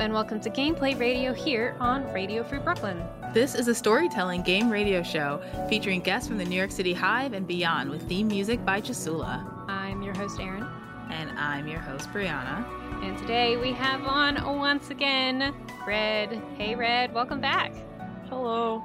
and welcome to Gameplay Radio here on Radio Free Brooklyn. This is a storytelling game radio show featuring guests from the New York City Hive and beyond with theme music by Chisula. I'm your host, Erin. And I'm your host, Brianna. And today we have on once again Red. Hey, Red, welcome back. Hello.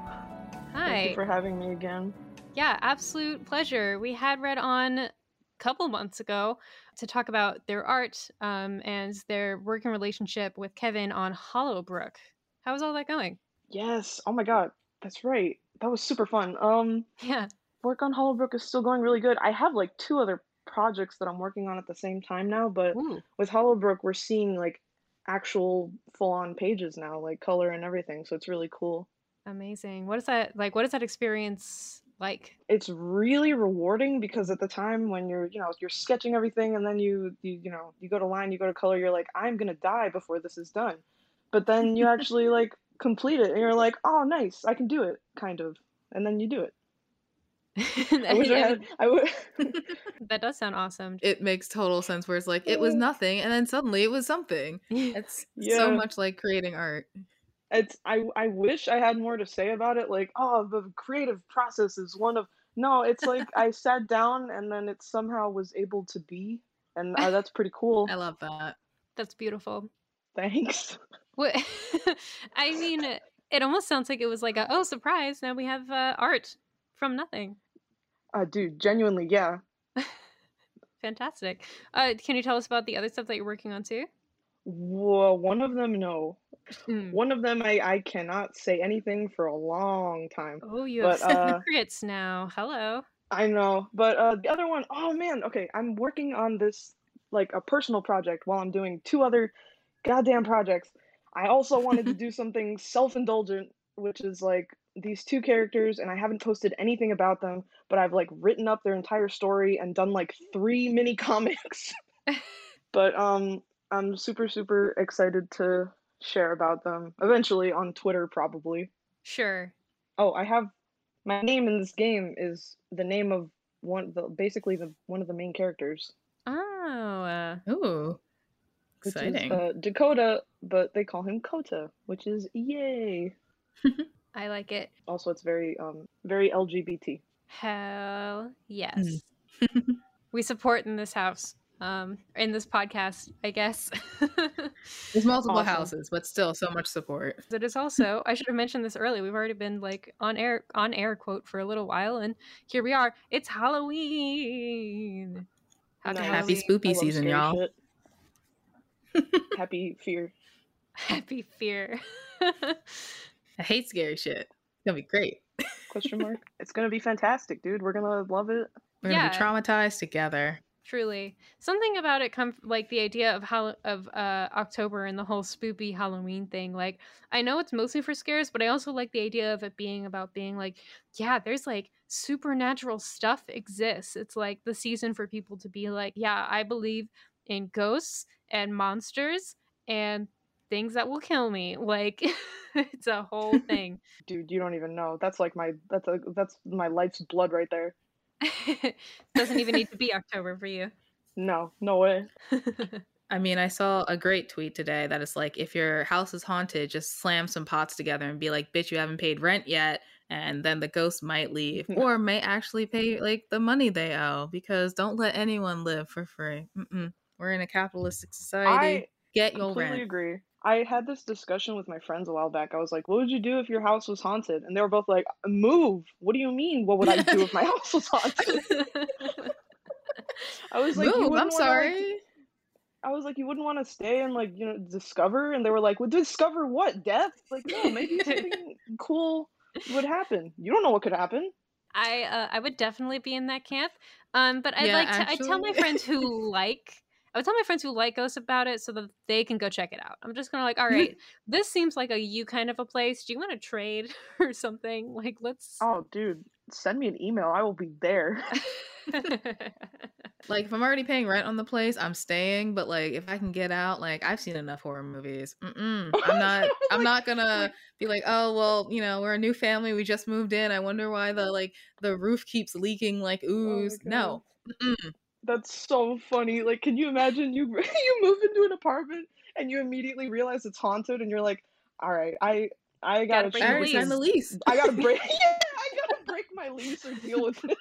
Hi. Thank you for having me again. Yeah, absolute pleasure. We had Red on a couple months ago to talk about their art um, and their working relationship with Kevin on Hollowbrook. How was all that going? Yes. Oh my god. That's right. That was super fun. Um Yeah. work on Hollowbrook is still going really good. I have like two other projects that I'm working on at the same time now, but Ooh. with Hollowbrook we're seeing like actual full-on pages now, like color and everything, so it's really cool. Amazing. What is that like? What is that experience like? It's really rewarding because at the time when you're, you know, you're sketching everything and then you you, you know, you go to line, you go to color, you're like, I'm going to die before this is done. But then you actually like complete it and you're like, "Oh, nice. I can do it." kind of. And then you do it. I wish I had I would that does sound awesome. It makes total sense where it's like, it was mm. nothing, and then suddenly it was something. It's so much like creating art. It's I I wish I had more to say about it like, "Oh, the creative process is one of No, it's like I sat down and then it somehow was able to be and uh, that's pretty cool. I love that. That's beautiful. Thanks. What? I mean, it almost sounds like it was like a oh surprise! Now we have uh, art from nothing. Uh dude, genuinely, yeah. Fantastic. Uh, can you tell us about the other stuff that you're working on too? Whoa, one of them no. Mm. One of them I I cannot say anything for a long time. Oh, you have uh, secrets now. Hello. I know, but uh, the other one, oh man, okay, I'm working on this like a personal project while I'm doing two other goddamn projects. I also wanted to do something self-indulgent, which is like these two characters, and I haven't posted anything about them, but I've like written up their entire story and done like three mini comics. but um, I'm super super excited to share about them eventually on Twitter, probably. Sure. Oh, I have my name in this game is the name of one the basically the one of the main characters, Oh, uh, Ooh. which Exciting. is uh, Dakota, but they call him Kota, which is yay. I like it. Also, it's very um very LGBT. Hell yes. we support in this house. Um, in this podcast, I guess. There's multiple Awesome. houses, but still so much support. It is also. I should have mentioned this earlier. We've already been like on air, on air quote for a little while, and here we are. It's Halloween. Happy, Nice. Happy Halloween. spoopy season, y'all. Happy fear. Happy fear. I hate scary shit. It's gonna be great. Question mark. it's gonna be fantastic, dude. We're gonna love it. We're gonna Yeah. be traumatized together. Truly, something about it come like the idea of how of uh October and the whole spoopy Halloween thing. Like, I know it's mostly for scares, but I also like the idea of it being about being like, yeah, there's like supernatural stuff exists. It's like the season for people to be like, yeah, I believe in ghosts and monsters and things that will kill me. Like, it's a whole thing. Dude, you don't even know. That's like my that's a that's my life's blood right there. Doesn't even need to be October for you. No, no way. I mean, I saw a great tweet today that is like, if your house is haunted, just slam some pots together and be like, bitch, you haven't paid rent yet. And then the ghost might leave or may actually pay like the money they owe because don't let anyone live for free. Mm-mm. We're in a capitalistic society. I Get your completely rent. agree. I had this discussion with my friends a while back. I was like, "What would you do if your house was haunted?" And they were both like, "Move." What do you mean? What would I do if my house was haunted? I was like, "You Move, wouldn't I'm wanna, sorry. like- I was like, "You wouldn't want to stay and like you know discover?" And they were like, "Well, discover what? Death?" Like, no, maybe something cool would happen. You don't know what could happen. I uh, I would definitely be in that camp. Um, but I'd Yeah, like to. I tell my friends who like. I would tell my friends who like ghosts about it so that they can go check it out. I'm just gonna like, all right, this seems like a you kind of a place. Do you want to trade or something? Like, let's. Oh, dude, send me an email. I will be there. Like, if I'm already paying rent on the place, I'm staying. But like, if I can get out, like, I've seen enough horror movies. Mm-mm. I'm not. I'm not gonna be like, oh well, you know, we're a new family. We just moved in. I wonder why the like the roof keeps leaking like oh ooze. no, Mm-mm. That's so funny. Like, can you imagine you you move into an apartment and you immediately realize it's haunted, and you're like, all right, I I gotta, Gotta break I the already signed the lease. I gotta break. yeah, I gotta break my lease or deal with this.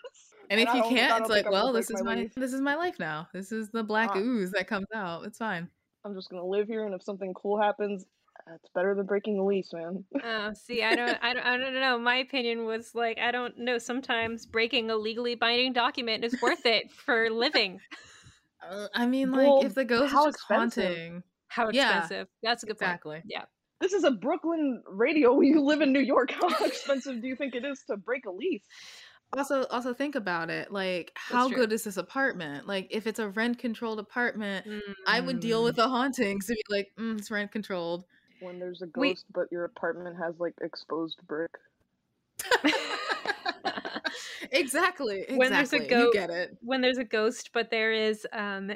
And if you I can't, it's like, well, this is my my this is my life now. This is the black Uh, ooze that comes out. It's fine. I'm just gonna live here, and if something cool happens, it's better than breaking the lease, man. Oh, see, I don't, I don't, I don't know. My opinion was like, I don't know. Sometimes breaking a legally binding document is worth it for living. Uh, I mean, like, Well, if the ghost how is expensive? haunting, How expensive? Yeah, expensive? That's a good point. exactly. Yeah. This is a Brooklyn radio. You live in New York. How expensive do you think it is to break a lease? Also, also think about it. Like, how good is this apartment? Like, if it's a rent controlled apartment, I would deal Mm. with the hauntings to be like, mm, it's rent controlled. When there's a We- ghost, but your apartment has like exposed brick. exactly. Exactly. When there's a you get it. when there's a ghost, but there is um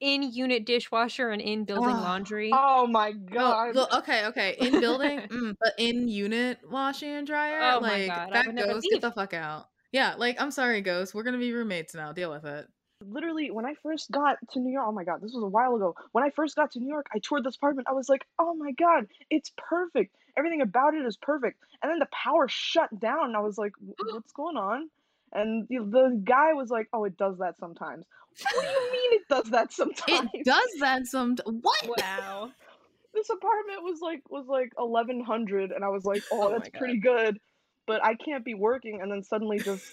in unit dishwasher and in building Oh. laundry. Oh my god! well, okay, okay. In building, mm, but in unit washing and dryer, Oh my like God, I that would never ghost, leave. get the fuck out. Yeah, like I'm sorry, ghost. We're gonna be roommates now. Deal with it. Literally, when I first got to New York, oh my god, this was a while ago. When I first got to New York, I toured this apartment. I was like, oh my god, it's perfect. Everything about it is perfect. And then the power shut down, and I was like, what's going on? And the, the guy was like, oh, it does that sometimes. What do you mean it does that sometimes? It does that some. What? Wow. this apartment was like was like eleven hundred, and I was like, oh, Oh that's God. pretty good, but I can't be working, and then suddenly just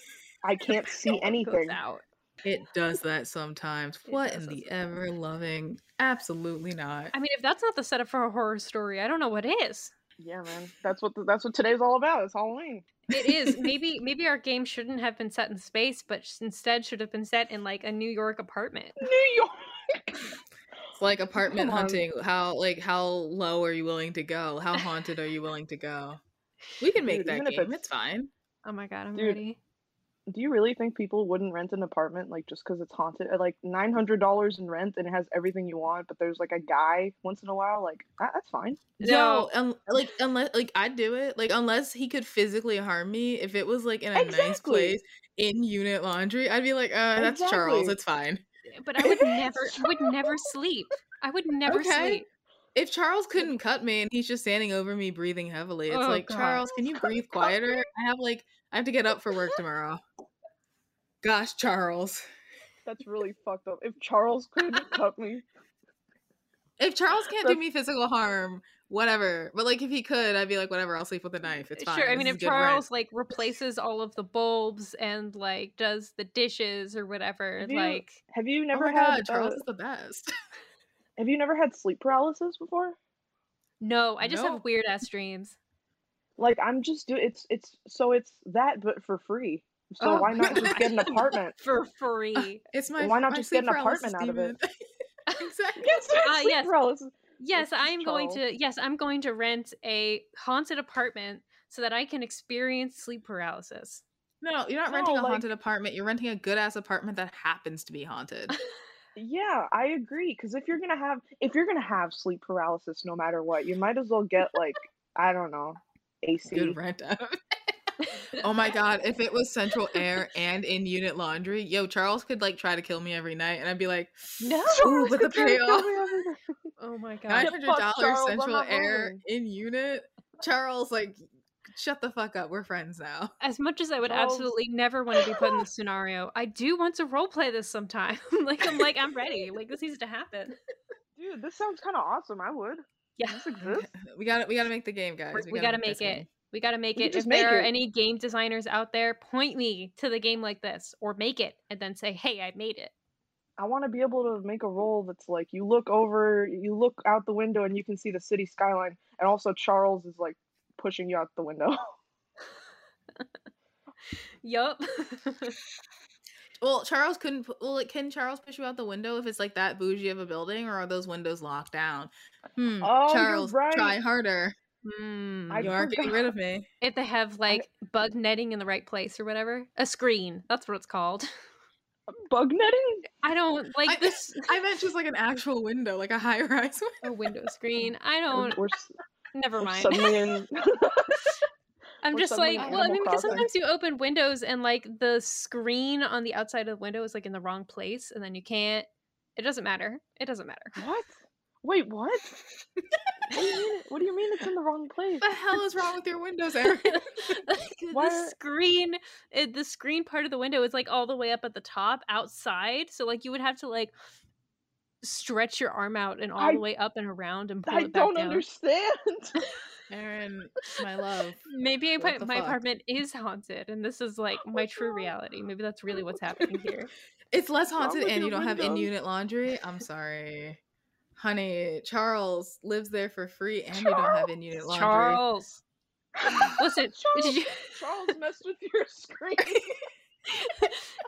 I can't see anything. out. It does that sometimes. It what in the ever loving? Absolutely not. I mean, if that's not the setup for a horror story, I don't know what is. Yeah, man, that's what the, that's what today's all about. It's Halloween. It is. maybe maybe our game shouldn't have been set in space, but instead should have been set in like a New York apartment. New York. It's like apartment Come on. hunting. How like how low are you willing to go? How haunted are you willing to go? We can make Dude, that game. it's- It's fine. Oh my god, I'm Dude, ready. Do you really think people wouldn't rent an apartment like just because it's haunted at like nine hundred dollars in rent and it has everything you want, but there's like a guy once in a while? Like that, that's fine. No. No, un- like unless like I'd do it. Like unless he could physically harm me. If it was like in a nice place in unit laundry, I'd be like, uh, that's Charles. It's fine. But I would never I would never sleep. I would never Okay. sleep. If Charles couldn't cut me and he's just standing over me breathing heavily, it's Oh, like God. Charles, can you breathe quieter? I have like I have to get up for work tomorrow. Gosh, Charles. That's really fucked up. If Charles couldn't cut me, If Charles can't do me physical harm, whatever. But like if he could, I'd be like, whatever, I'll sleep with a knife. It's fine. Sure. I mean, is if good rent." Charles like replaces all of the bulbs and like does the dishes or whatever, Have you- like have you Oh never my god, had Charles uh, is the best. have you never had sleep paralysis before? no, I just No. have weird ass dreams. Like I'm just doing it's it's so it's that but for free. So Oh why not just get an apartment? For free. It's my why not my just get an apartment out of it? exactly. Yes, Uh, yes. paralysis. Yes, It's I am going to yes, I'm going to rent a haunted apartment so that I can experience sleep paralysis. No, you're not No, renting a like- haunted apartment. You're renting a good ass apartment that happens to be haunted. Yeah, I agree. Because if you're gonna have if you're gonna have sleep paralysis, no matter what, you might as well get like I don't know, AC. good rent out of it. Oh my god, if it was central air and in unit laundry, yo, Charles could like try to kill me every night and I'd be like, No. Ooh, with the could try to kill payoff. me every day. Oh my god. nine Get hundred fucked, dollars central air moving. in unit. Charles, like, shut the fuck up. We're friends now. As much as I would Charles- absolutely never want to be put in this scenario, I do want to role play this sometime. like I'm like I'm ready. Like this needs to happen. Dude, this sounds kind of awesome. I would. Yeah. Does this exist? We got to We got to make the game, guys. We, gotta, this make game. it. We gotta make We it. could just If there make are any game designers out there, point me to the game like this, or make it, and then say, "Hey, I made it." I want to be able to make a role that's like you look over, you look out the window, and you can see the city skyline, and also Charles is like pushing you out the window. Yup. Well, Charles couldn't. Well, like, can Charles push you out the window if it's like that bougie of a building, or are those windows locked down? Hmm. Oh, you're Charles, right. try harder. Hmm. You are getting rid of me. if they have like bug netting in the right place or whatever, a screen. That's what it's called. Bug netting? I don't like I- this. I meant just like an actual window, like a high rise window. A window screen. I don't. we're, s- Never we're mind. suddenly in. I'm just like, well, I mean, because sometimes you open windows and like the screen on the outside of the window is like in the wrong place, and then you can't. It doesn't matter. It doesn't matter. What? Wait, what? What do you mean? What do you mean it's in the wrong place? What the hell is wrong with your windows, Why the screen, it, the screen part of the window is like all the way up at the top outside, so like you would have to like stretch your arm out and all I- the way up and around and pull I it back don't down. understand. Erin, my love. Maybe What my, my apartment is haunted, and this is like my What's true wrong? reality. Maybe that's really what's happening here. It's less haunted and you don't have windows? in unit laundry. I'm sorry. Honey, Charles lives there for free and you don't have in unit laundry. Charles, listen, did Charles, you- Charles messed with your screen.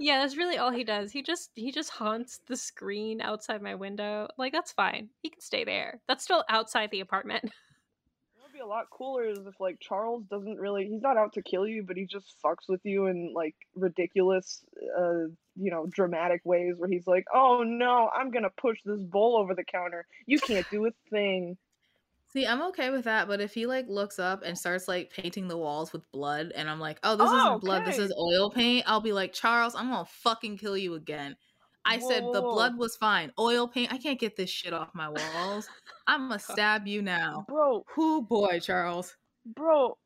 Yeah, that's really all he does. He just he just haunts the screen outside my window. Like that's fine. He can stay there. That's still outside the apartment. It would be a lot cooler if like Charles doesn't really he's not out to kill you, but he just fucks with you in like ridiculous uh you know, dramatic ways where he's like, Oh no, I'm gonna push this bowl over the counter. You can't do a thing. See, I'm okay with that, but if he like looks up and starts like painting the walls with blood and I'm like, "Oh, this Oh, isn't blood, this is oil paint." I'll be like, "Charles, I'm to fucking kill you again." I Whoa, said the blood was fine. Oil paint, I can't get this shit off my walls. I'm to stab you now. Bro, Who boy, Charles? bro.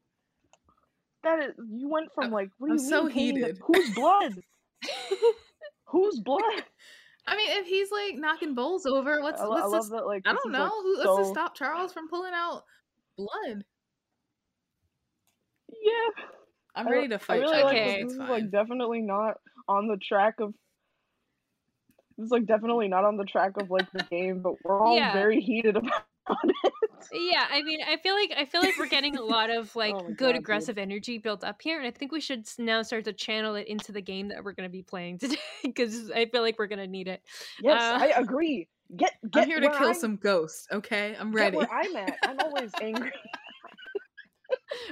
That is you went from like what do I'm you so mean heated. whose blood? Whose blood? I mean, if he's like knocking bowls over, what's I, what's I love this? that like I don't know. like, Who What's to so- stop Charles from pulling out blood? Yeah. I'm ready to I fight really Charles. like this. It's This is like definitely not on the track of. This is like definitely not on the track of like the game, but we're all Yeah. very heated about it. yeah, I mean, I feel like I feel like we're getting a lot of like Oh good God, dude. aggressive energy built up here, and I think we should now start to channel it into the game that we're going to be playing today because I feel like we're going to need it. Yes, Uh, I agree. Get get I'm here to kill I'm- some ghosts. Okay, I'm ready. where I'm at. I'm always angry.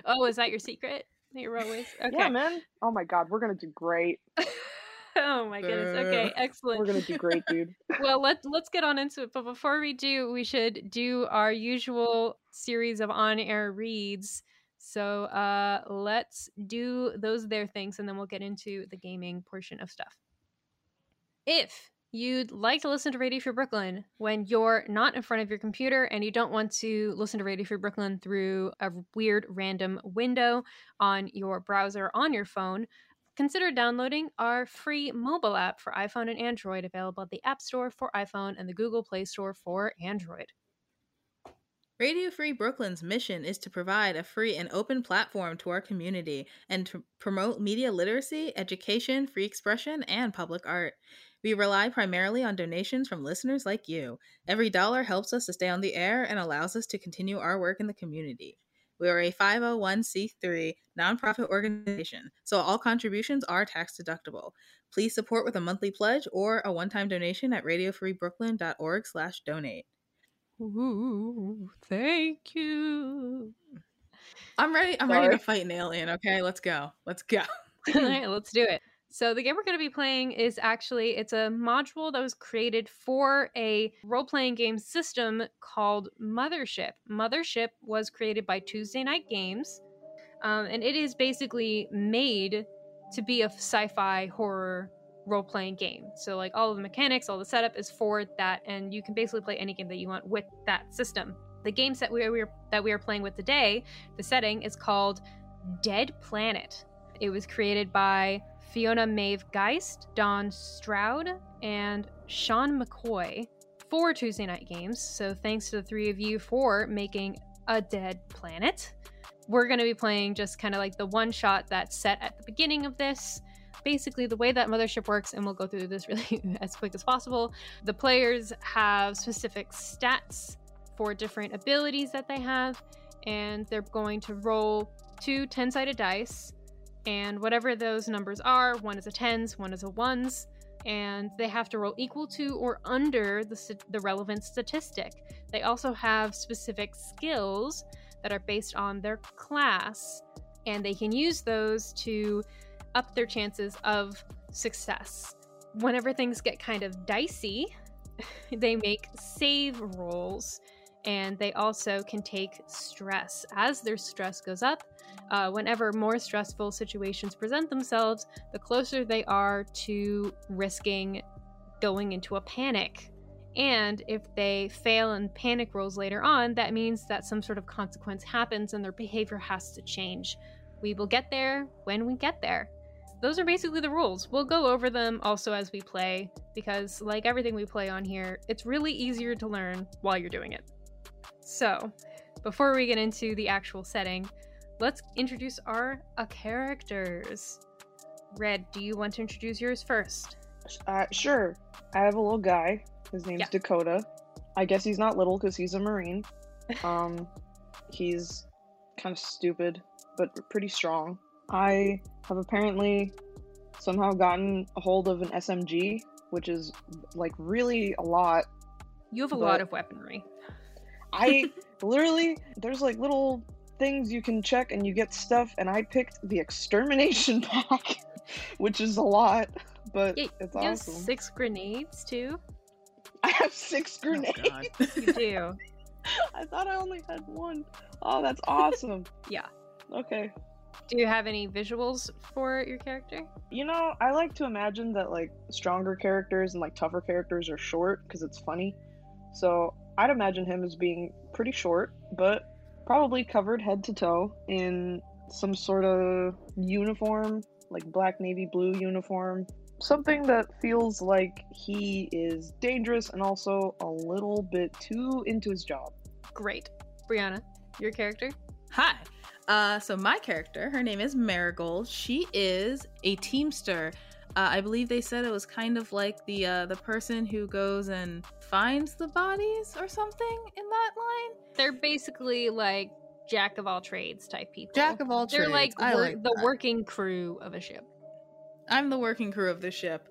Oh, is that your secret? You're always okay. Yeah, man. Oh my god, we're gonna do great. Oh my goodness. Okay, excellent. We're gonna do great, dude. well let's let's get on into it but before we do we should do our usual series of on-air reads so uh let's do those there things and then we'll get into the gaming portion of stuff if you'd like to listen to radio free brooklyn when you're not in front of your computer and you don't want to listen to radio free brooklyn through a weird random window on your browser on your phone Consider downloading our free mobile app for iPhone and Android, available at the App Store for iPhone and the Google Play Store for Android. Radio Free Brooklyn's mission is to provide a free and open platform to our community and to promote media literacy, education, free expression, and public art. We rely primarily on donations from listeners like you. Every dollar helps us to stay on the air and allows us to continue our work in the community. We are a 501c3 nonprofit organization, so all contributions are tax deductible. Please support with a monthly pledge or a one-time donation at radiofreebrooklyn.org/donate. Ooh, thank you. I'm ready. I'm ready to fight an alien. Okay, let's go. Let's go. All right, let's do it. So the game we're going to be playing is actually it's a module that was created for a role-playing game system called Mothership. Mothership was created by Tuesday Knight Games, um, and it is basically made to be a sci-fi horror role-playing game. So like all the mechanics, all the setup is for that, and you can basically play any game that you want with that system. The game set we are that we are playing with today, the setting is called Dead Planet. It was created by Fiona Maeve Geist, Donn Stroud, and Sean McCoy for Tuesday Knight Games. So thanks to the three of you for making a dead planet. We're going to be playing just kind of like the one shot that's set at the beginning of this. Basically, the way that Mothership works, and we'll go through this really as quick as possible. The players have specific stats for different abilities that they have, and they're going to roll two 10 sided dice and whatever those numbers are one is a tens one is a ones and they have to roll equal to or under the, the relevant statistic. They also have specific skills that are based on their class and they can use those to up their chances of success. Whenever things get kind of dicey they make save rolls and they also can take stress. As their stress goes up, uh, whenever more stressful situations present themselves, the closer they are to risking going into a panic. And if they fail in panic rolls later on, that means that some sort of consequence happens and their behavior has to change. We will get there when we get there. Those are basically the rules. We'll go over them also as we play, because, like everything we play on here, it's really easier to learn while you're doing it. So, before we get into the actual setting, let's introduce our uh, characters. Red, do you want to introduce yours first? Uh, sure. I have a little guy. His name's Yeah. Dakota. I guess he's not little because he's a Marine. Um, he's kind of stupid, but pretty strong. I have apparently somehow gotten a hold of an SMG, which is like really a lot. You have a lot of weaponry. I literally, there's like little things you can check and you get stuff, and I picked the extermination pack, which is a lot, but Yeah, it's You have awesome. six grenades too. I have six oh, grenades. God. You do. I thought I only had one. Oh, that's awesome. Yeah. Okay. do you have any visuals for your character? You know, I like to imagine that like stronger characters and like tougher characters are short because it's funny. So I'd imagine him as being pretty short, but probably covered head to toe in some sort of uniform, like black navy blue uniform. Something that feels like he is dangerous and also a little bit too into his job. Great. Brianna, your character? Hi. Uh, so my character, her name is Marigold. She is a teamster. Uh, I believe they said it was kind of like the uh, the person who goes and finds the bodies or something in that line. They're basically like jack of all trades type people. Jack of all trades. They're trades. like, I wor- like the that. working crew of a ship. I'm the working crew of the ship.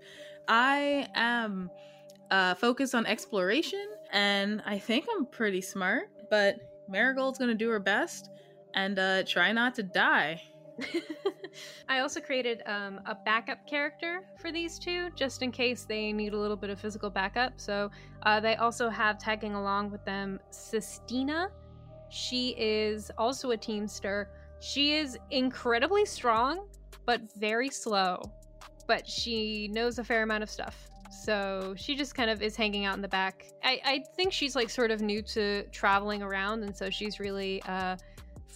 I am uh, focused on exploration, and I think I'm pretty smart. But Marigold's gonna do her best and uh, try not to die. I also created um, a backup character for these two, just in case they need a little bit of physical backup. So uh, they also have tagging along with them Sistina. She is also a teamster. She is incredibly strong, but very slow. But she knows a fair amount of stuff. So she just kind of is hanging out in the back. I, I think she's like sort of new to traveling around, and so she's really uh,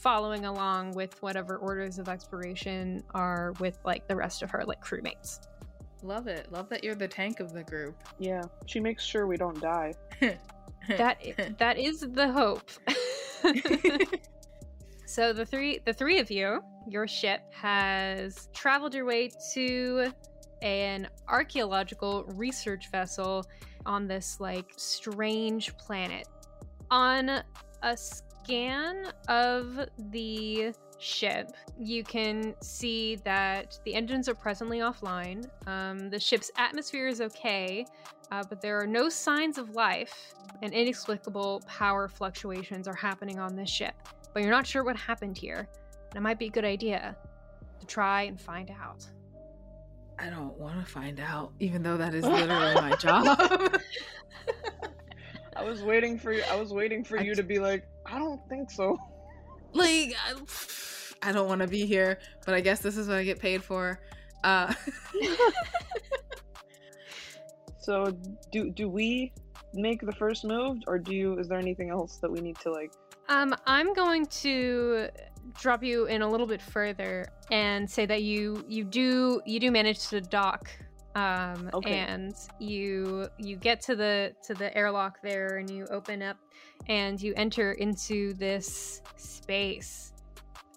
following along with whatever orders of exploration are with like the rest of her like crewmates. Love it. Love that you're the tank of the group. Yeah, she makes sure we don't die. That that is the hope. so the three the three of you, your ship has traveled your way to an archaeological research vessel on this like strange planet. On a scan of the ship, you can see that the engines are presently offline. Um, the ship's atmosphere is okay, uh, but there are no signs of life, and inexplicable power fluctuations are happening on this ship. But you're not sure what happened here, and it might be a good idea to try and find out. I don't want to find out, even though that is literally my job. I was waiting for you. I was waiting for I you to be like, I don't think so. like, I, I don't want to be here, but I guess this is what I get paid for. Uh, So do do we make the first move, or do you? Is there anything else that we need to like? Um, I'm going to drop you in a little bit further and say that you you do you do manage to dock um Okay. and you you get to the to the airlock there and you open up and you enter into this space.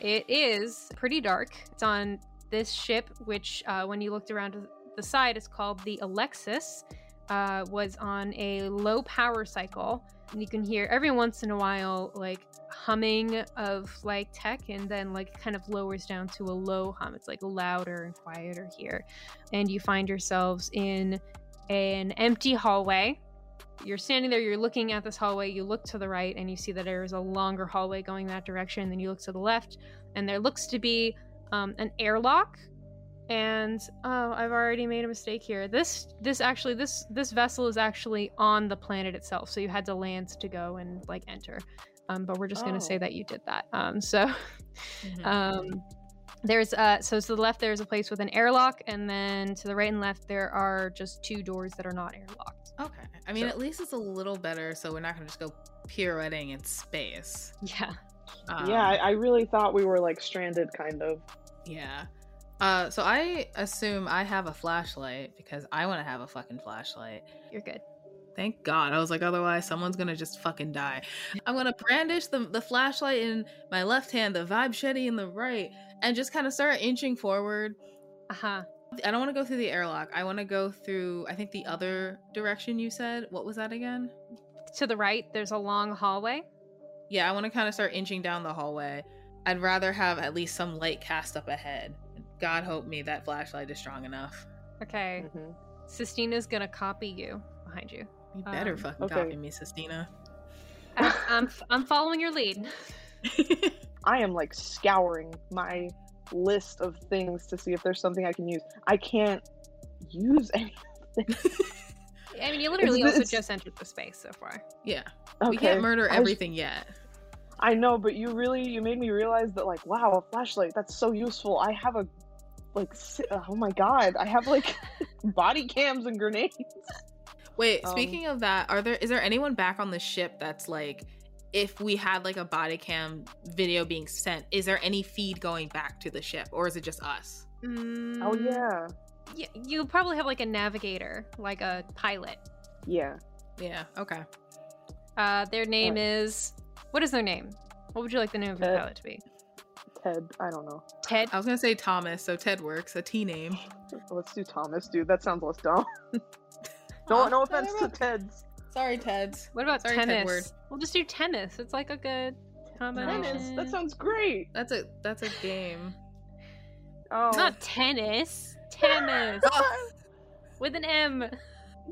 It is pretty dark. It's on this ship which uh, when you looked around the side is called the alexis uh, was on a low power cycle you can hear every once in a while like humming of like tech and then like kind of lowers down to a low hum. It's like louder and quieter here. And you find yourselves in an empty hallway. You're standing there you're looking at this hallway you look to the right and you see that there is a longer hallway going that direction then you look to the left and there looks to be um, an airlock and oh, I've already made a mistake here. This this actually this this vessel is actually on the planet itself, so you had to land to go and like enter. Um, but we're just gonna say Oh. that you did that. Um, so Mhm. um, there's uh, so to the left there's a place with an airlock, and then to the right and left there are just two doors that are not airlocked. okay. I mean, so- at least it's a little better, so we're not gonna just go pirouetting in space. Yeah. Um, yeah, I, I really thought we were like stranded, kind of. Yeah. Uh, so I assume I have a flashlight because I want to have a fucking flashlight. You're good. Thank God. I was like, otherwise, someone's gonna just fucking die. I'm gonna brandish the, the flashlight in my left hand, the vibechete in the right, and just kind of start inching forward. Uh huh. I don't want to go through the airlock. I want to go through, I think, the other direction you said. What was that again? To the right there's a long hallway. Yeah, I want to kind of start inching down the hallway. I'd rather have at least some light cast up ahead. God help me that flashlight is strong enough. Okay. Mhm. Sistina's gonna copy you behind you. You better Um, fucking okay. copy me, Sistina. I, I'm I'm following your lead. I am like scouring my list of things to see if there's something I can use. I can't use anything. I mean, you literally It's- also it's- just entered the space so far. yeah, Okay. we can't murder I was- everything yet. I know, but you really you made me realize that like wow, a flashlight that's so useful. I have a like oh my god, I have like body cams and grenades. Wait, Um, speaking of that, are there is there anyone back on the ship that's like if we had like a body cam video being sent, is there any feed going back to the ship or is it just us? Oh Mm, yeah, you probably have like a navigator, like a pilot. yeah. Yeah, okay. Uh, their name Uh, is what is their name? What would you like the name of your Ted. pilot to be? Ted, I don't know. Ted. I was gonna say Thomas, so Ted works, a T name. Let's do Thomas, dude. That sounds less dumb. no, Aw, no offense to whatever. Ted's. Sorry, Teds. What about Sorry, tennis? Tedward. We'll just do tennis. It's like a good combination. Tennis. That sounds great. That's a that's a game. Oh, Not tennis. Tennis with an M.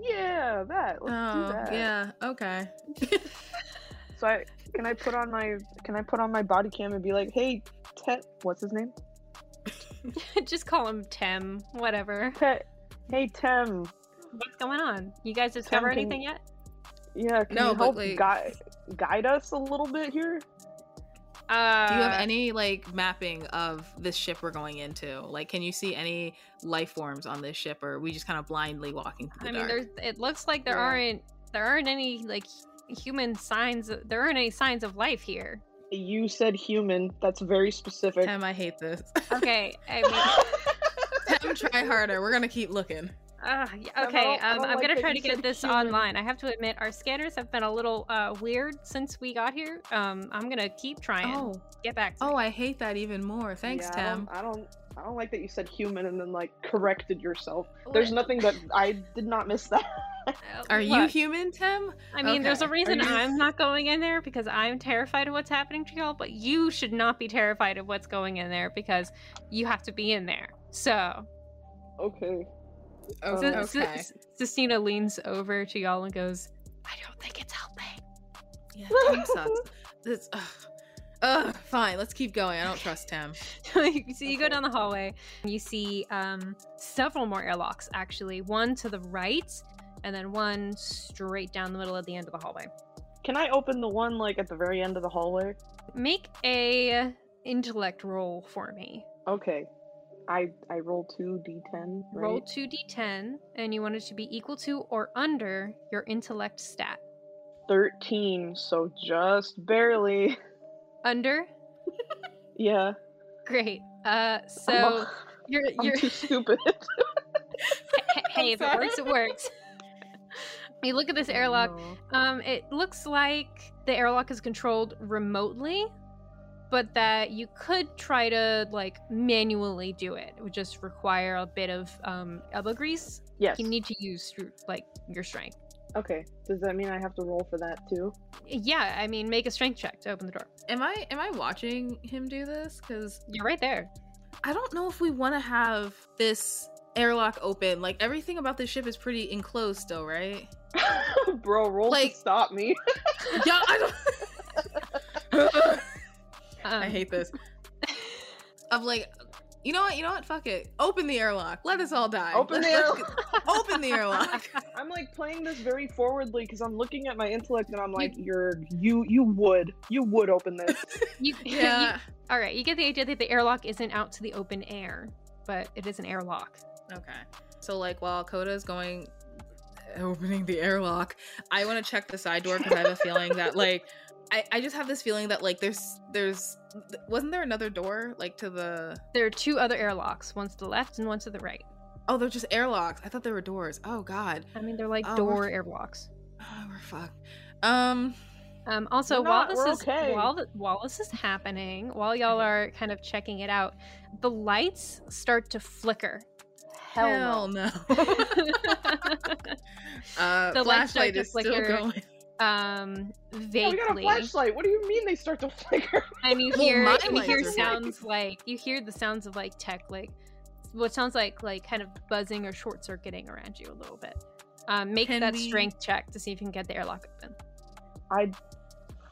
yeah, that. Let's do oh, that. yeah, okay. So I can I put on my can I put on my body cam and be like, hey, Ted, what's his name? just call him Tem. Whatever. Ted. Hey, Tem. What's going on? You guys discover can- anything yet? Yeah, can No, you help like- guide guide us a little bit here? Uh, Do you have any like mapping of this ship we're going into? Like, can you see any life forms on this ship, or are we just kind of blindly walking through the I mean, dark? there's. It looks like there Yeah. aren't. There aren't any like human signs. There aren't any signs of life here. You said human. That's very specific. Tem, I hate this. Okay. I mean, Tem, try harder. We're gonna keep looking. Uh, yeah, okay, don't- um, I'm like gonna try to get this human. online. I have to admit, our scanners have been a little uh, weird since we got here. Um, I'm gonna keep trying. Oh, Get back to oh, me. I hate that even more. Thanks, yeah, Tem. I don't, I don't. I don't like that you said human and then like corrected yourself. There's nothing that I did not miss that. Are you what? human, Tim? I mean, there's a reason you- I'm not going in there because I'm terrified of what's happening to y'all, but you should not be terrified of what's going in there because you have to be in there. So, okay. Oh, S- S- okay. S- Sistina leans over to y'all and goes, I don't think it's helping. Yeah, Tem sucks. This, ugh. Ugh, fine. Let's keep going. I don't trust Tem. so you go down the hallway and you see um, several more airlocks actually one to the right and then one straight down the middle at the end of the hallway Can I open the one like at the very end of the hallway? make a intellect roll for me Okay. I I roll two d10. Right? roll 2d10 and you want it to be equal to or under your intellect stat thirteen, so just barely. under Yeah. great uh I'm, so you're I'm you're too stupid. hey, hey if it works it works you look at this airlock Um, it looks like the airlock is controlled remotely, but that you could try to like manually do it. It would just require a bit of um elbow grease. Yes. You need to use like your strength. Okay. Does that mean I have to roll for that too? Yeah, I mean, make a strength check to open the door. Am I am I watching him do this? Because You're right there. I don't know if we want to have this airlock open. Like everything about this ship is pretty enclosed still, right? Bro, roll Like- to stop me. yeah, I don't. Um, I hate this. Of like, You know what? You know what? Fuck it. Open the airlock. Let us all die. Open the airlock. Open the airlock. I'm like playing this very forwardly because I'm looking at my intellect and I'm like, you're you you would you would open this. You, yeah. you- all right, you get the idea that the airlock isn't out to the open air, but it is an airlock. Okay. So like while Kota's going opening the airlock, I want to check the side door because I have a feeling that like I, I just have this feeling that like there's there's wasn't there another door like to the There are two other airlocks, one to the left and one to the right. oh they're just airlocks. I thought they were doors. Oh god. I mean, they're like Oh, door we're- airlocks. Oh, we're fucked. Um Um, also, We're while this is okay. while th- while this is happening, while y'all are kind of checking it out, the lights start to flicker. Hell, no. uh The lights start flashlight to is still going. um, Yeah, we vaguely, got a flashlight. What do you mean they start to flicker? and you hear my and you hear sounds like you hear the sounds of like tech, like what sounds like like kind of buzzing or short circuiting around you a little bit. Um, make Can that we- strength check to see if you can get the airlock open. I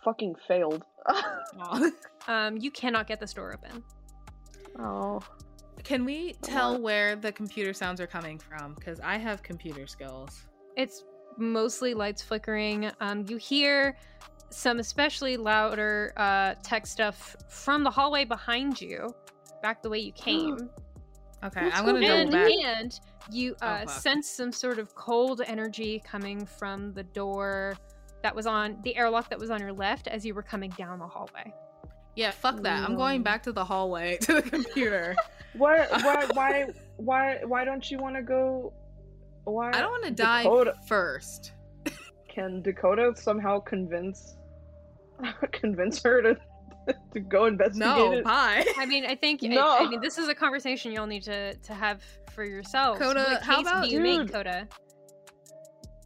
fucking failed. Um, you cannot get this door open. oh. Can we tell where the computer sounds are coming from? Because I have computer skills. It's mostly lights flickering. Um, you hear some especially louder uh, tech stuff from the hallway behind you, back the way you came. Okay, I'm gonna and, double back. and you Oh, uh, fuck. sense some sort of cold energy coming from the door that was on the airlock that was on your left as you were coming down the hallway. Yeah, fuck that. I'm going back to the hallway to the computer. Why why why why why don't you want to go? Why I don't want to die Dakota- first. Can Dakota somehow convince convince her to to go investigate No, it? bye. I mean, I think No. I, mean this is a conversation you'll need to to have for yourselves. Kota, what how about- do you make, Dude. Kota?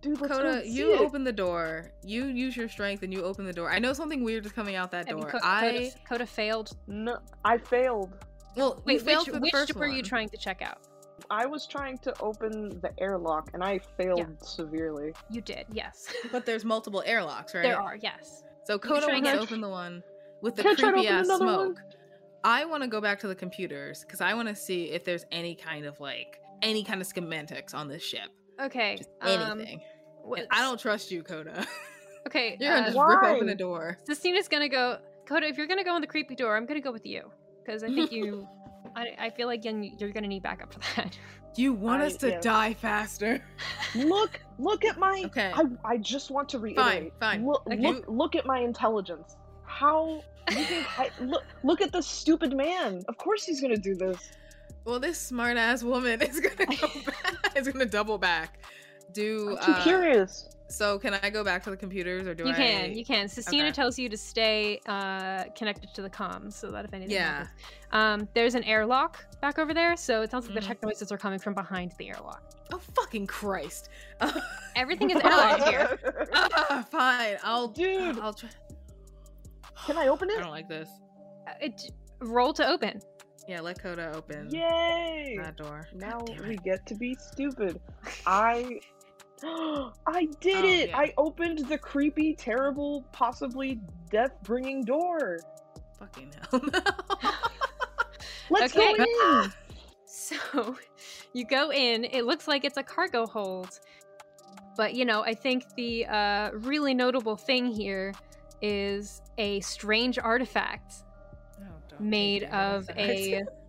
Dude, Kota, you it. open the door. You use your strength and you open the door. I know something weird is coming out that Have you door. Co- I Kota, Kota failed. No, I failed. Well, you Wait, failed which, for the which first were you trying to check out? I was trying to open the airlock and I failed severely. You did, yes. But there's multiple airlocks, right? There are, yes. So Kota try and wants to get- open the one with the I creepy ass another one? smoke. I want to go back to the computers because I want to see if there's any kind of like any kind of schematics on this ship. Okay. Just um, anything. wh- And I don't trust you, Kota. Okay. You're gonna uh, just rip open Why? a door. Sistina's gonna go. Kota, if you're gonna go in the creepy door, I'm gonna go with you because I think you. I, I feel like you're, you're gonna need backup for that. You want I- us to yes. die faster? Look, look at my. Okay. I, I just want to reiterate. fine. Look, Okay. look, look at my intelligence. How you think I look? Look at this stupid man. Of course he's gonna do this. Well, this smart ass woman is gonna go back. is gonna double back. Do I'm too uh, curious. So? Can I go back to the computers or do you I? can, you can. Sistina Okay. tells you to stay uh, connected to the comms so that if anything Yeah. happens. Um, there's an airlock back over there, so it sounds like Mhm. the tech noises are coming from behind the airlock. Oh fucking Christ! Everything is airlocked here. Ah, fine. I'll Dude. I'll try. Can I open it? I don't like this. Uh, It roll to open. Yeah, let Kota open Yay! that door. Now we get to be stupid. I I did Oh, it! yeah. I opened the creepy, terrible, possibly death-bringing door. Fucking hell no. Let's Okay. go in. So you go in, it looks like it's a cargo hold. But you know, I think the uh, really notable thing here is a strange artifact No, don't made of a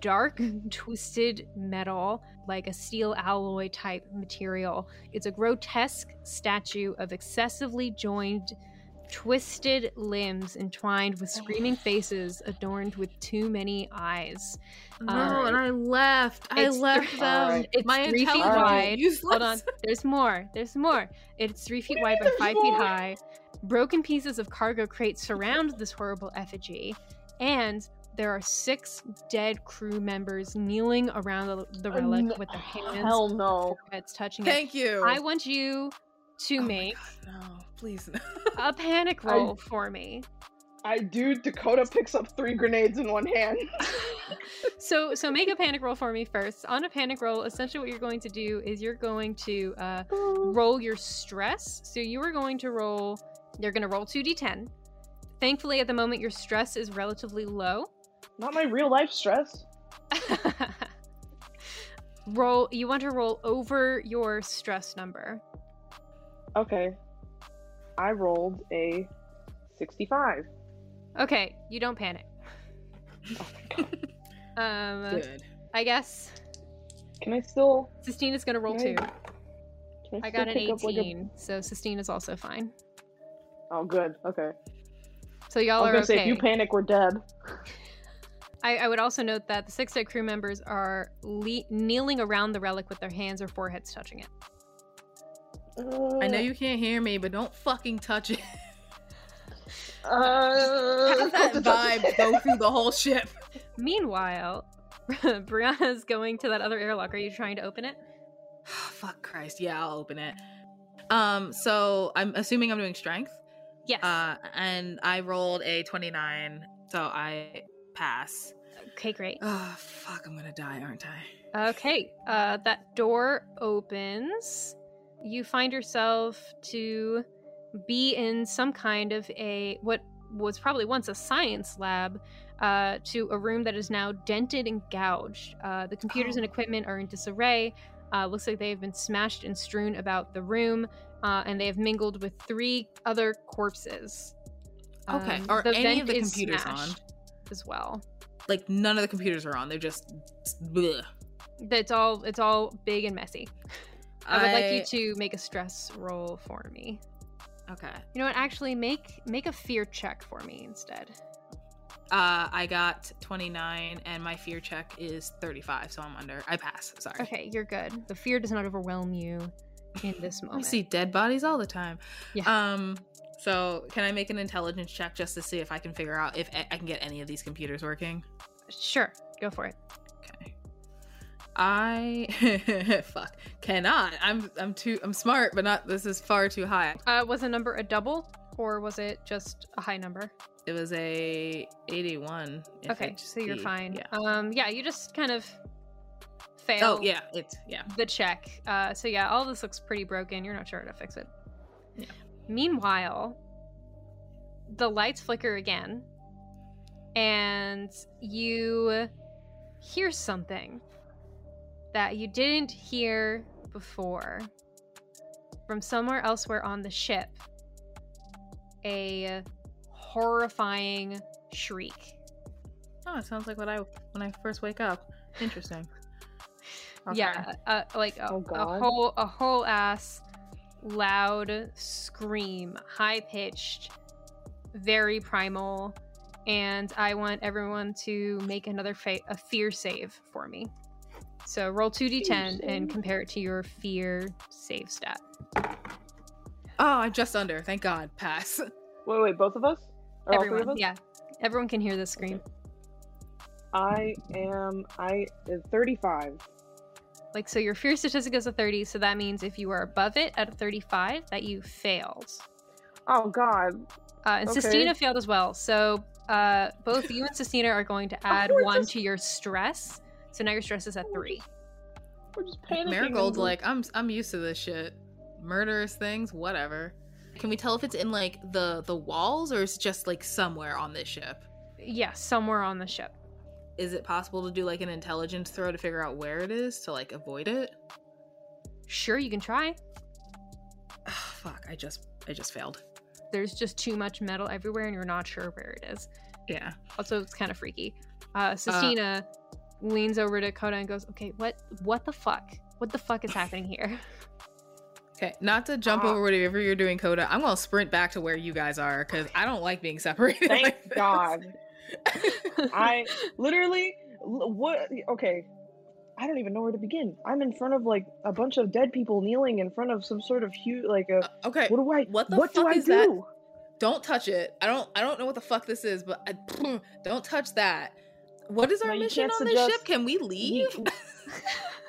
dark, twisted metal, like a steel alloy type material. It's a grotesque statue of excessively joined, twisted limbs entwined with screaming faces adorned with too many eyes. No, Uh, and I left. I left them. Alright. It's My three feet wide. useless. Hold on. There's more. There's more. It's three feet wide by five feet high. Broken pieces of cargo crates surround this horrible effigy, and there are six dead crew members kneeling around the, the relic n- with their hands, Hell no. heads touching it. Thank you. I want you to Oh make God, no, please. No. a panic I- roll for me. I do. Dakota picks up three grenades in one hand. so so make a panic roll for me first. On a panic roll, essentially what you're going to do is you're going to uh, roll your stress. So you are going to roll, you're going to roll 2d10. Thankfully, at the moment, your stress is relatively low. Not my real life stress. roll. You want to roll over your stress number. Okay. I rolled a 65. Okay, you don't panic. Oh my god. Um, Good. I guess Can I still? Sistine is gonna roll Can too. Can I, I got an pick up, like, a- 18, so is also fine. Oh, good. Okay. So y'all was are gonna okay. say if you panic, we're dead. I, I would also note that the six dead crew members are le- kneeling around the relic with their hands or foreheads touching it. I know you can't hear me, but don't fucking touch it. Uh, Have that vibe go through the whole ship. Meanwhile, Brianna's going to that other airlock. Are you trying to open it? Fuck Christ. Yeah, I'll open it. Um, so I'm assuming I'm doing strength. Yes. Uh, and I rolled a 29, so I pass. okay, great. Oh, fuck, I'm gonna die, aren't I? Okay, uh, that door opens. You find yourself to be in some kind of a what was probably once a science lab uh, to a room that is now dented and gouged. Uh, the computers and Oh. equipment are in disarray. Uh, looks like they have been smashed and strewn about the room, uh, and they have mingled with three other corpses. Okay, Um, are any of the computers on? As well? Like, none of the computers are on. They're just. Bleh. It's all it's all big and messy. I would like you to make a stress roll for me. Okay. You know what? Actually, make make a fear check for me instead. Uh, I got 29, and my fear check is 35, so I'm under. I pass. Sorry. Okay, you're good. The fear does not overwhelm you in this moment. I see dead bodies all the time. Yeah. Um. So, can I make an intelligence check just to see if I can figure out if I can get any of these computers working? Sure, go for it. Okay. I fuck cannot. I'm I'm too I'm smart, but not. This is far too high. Uh, was the number a double or was it just a high number? It was a 81. okay, so you're fine. Yeah. Um, yeah, you just kind of fail. Oh yeah, it's yeah. the check. Uh, so yeah, all this looks pretty broken. You're not sure how to fix it. Yeah. Meanwhile, the lights flicker again, and you hear something that you didn't hear before from somewhere elsewhere on the ship. A horrifying shriek. Oh, it sounds like what I when I first wake up. Interesting. Okay. Yeah, uh, like a, Oh, a whole a whole ass loud scream, high pitched, very primal, and I want everyone to make another fa- a fear save for me. So roll two d10 and compare it to your fear save stat. Oh, I'm just under. Thank God. Pass. Wait, wait, both of us? Or all three Everyone, of us? yeah, everyone can hear this scream. I am. I is 35. Like so, your fear statistic is a 30, so that means if you are above it at a 35, that you failed. Oh God. Uh, and Okay. Sistina failed as well. So uh, both you and Sistina are going to add we're one just- to your stress. So now your stress is at three. We're just panicking. Marigold's like, I'm I'm used to this shit. Murderous things, whatever. Can we tell if it's in like the the walls or is it just like somewhere on this ship? Yeah, somewhere on the ship. Is it possible to do like an intelligence throw to figure out where it is to like avoid it? Sure, you can try. Fuck, I just I just failed. There's just too much metal everywhere, and you're not sure where it is. Yeah. Also, it's kind of freaky. Uh, Sistina leans over to Kota and goes, "Okay, what? What the fuck? What the fuck is happening here?" Okay, not to jump Ah. over whatever you're doing, Kota. I'm gonna sprint back to where you guys are because I don't like being separated. Thank like this. God. I literally what? Okay, I don't even know where to begin. I'm in front of like a bunch of dead people kneeling in front of some sort of huge like a. Uh, okay, What do I? what the what do fuck I is that? do? don't touch it. I don't I don't know what the fuck this is, but I, don't touch that. What is our No, mission on this ship? Can we leave? You-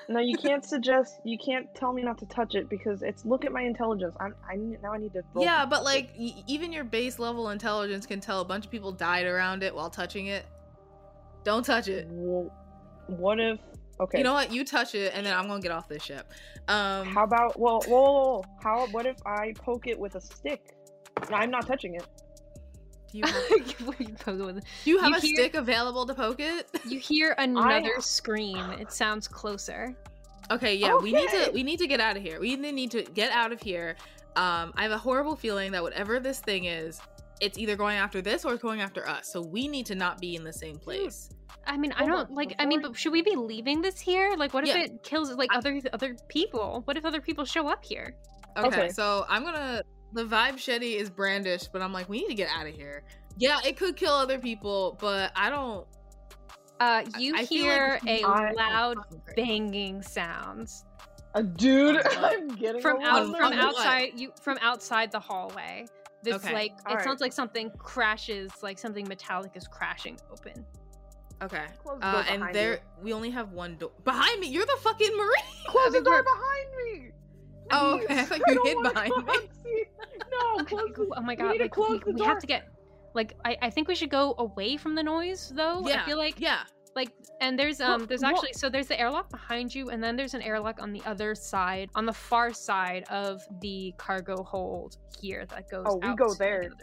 no, you can't suggest. You can't tell me not to touch it because it's. Look at my intelligence. I'm. I need- now I need to. yeah, but like y- even your base level intelligence can tell a bunch of people died around it while touching it. Don't touch it. Wh- What if? Okay. You know what? You touch it, and then I'm gonna get off this ship. Um, How about? Well, whoa, whoa, whoa. How? What if I poke it with a stick? No, I'm not touching it. Do you have, What are you poking with? do you have You a hear- stick available to poke it? You hear another scream. It sounds closer. Okay, yeah, we need to we need to get out of here. We need to get out of here. Um, I have a horrible feeling that whatever this thing is, it's either going after this or it's going after us. So we need to not be in the same place. I mean, I don't on, like. I mean, but should we be leaving this here? Like, what if Yeah. it kills like I- other other people? What if other people show up here? Okay, Okay. so I'm gonna the vibechete is brandished, but I'm like, we need to get out of here. Yeah, it could kill other people, but I don't Uh, you I feel hear like a I- loud banging sounds Uh, dude, I'm getting from out from on what? outside you from outside the hallway. This Okay. like it Alright. sounds like something crashes, like something metallic is crashing open. Okay. Close the Uh, door and there you. we only have one door behind me. You're the fucking marine. Close the think door we're- behind me. Oh, okay. I thought you don't hid wanna behind me. No, close the oh my we god, need to like close we, the we have to get like I, I think we should go away from the noise though. Yeah. I feel like yeah. like and there's Well, um there's well- actually so there's the airlock behind you and then there's an airlock on the other side on the far side of the cargo hold here that goes Oh, we out go to the there. other-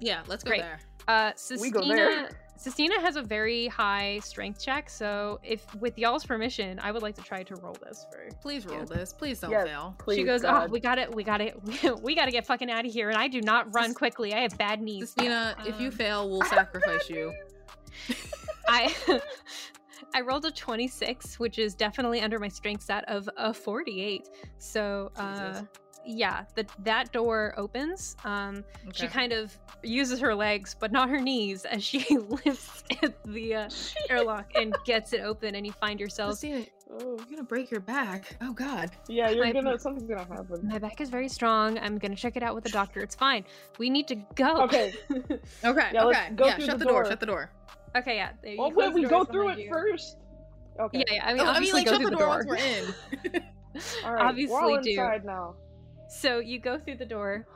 Yeah, let's go Great. there. Uh Sistina. Sistina has a very high strength check so if with y'all's permission I would like to try to roll this for Please roll Yeah. this. Please don't Yes. fail. Please, she goes, God. "Oh, we got it, we got it, we got to get fucking out of here." And I do not run Sis- quickly. I have bad knees. Christina, if you Um, fail, we'll sacrifice you. I I rolled a 26, which is definitely under my strength stat of a 48. So, uh, Jesus. Yeah, the, that door opens. Um, She kind of uses her legs, but not her knees, as she lifts the uh, airlock and gets it open, and you find yourselves. Christina, Oh. you're gonna break your back. Oh God. Yeah, you're My- gonna. Something's gonna happen. My back is very strong. I'm gonna check it out with the doctor. It's fine. We need to go. Okay. Okay. Yeah, let's okay. go yeah. Shut the the door. door. Shut the door. okay, yeah. you Well, wait, we go through it you. first. Okay. Yeah, yeah. I mean, Oh, I mean, obviously like go shut through the the door door. once we're in. All right. obviously we're all do. inside now. So you go through the door.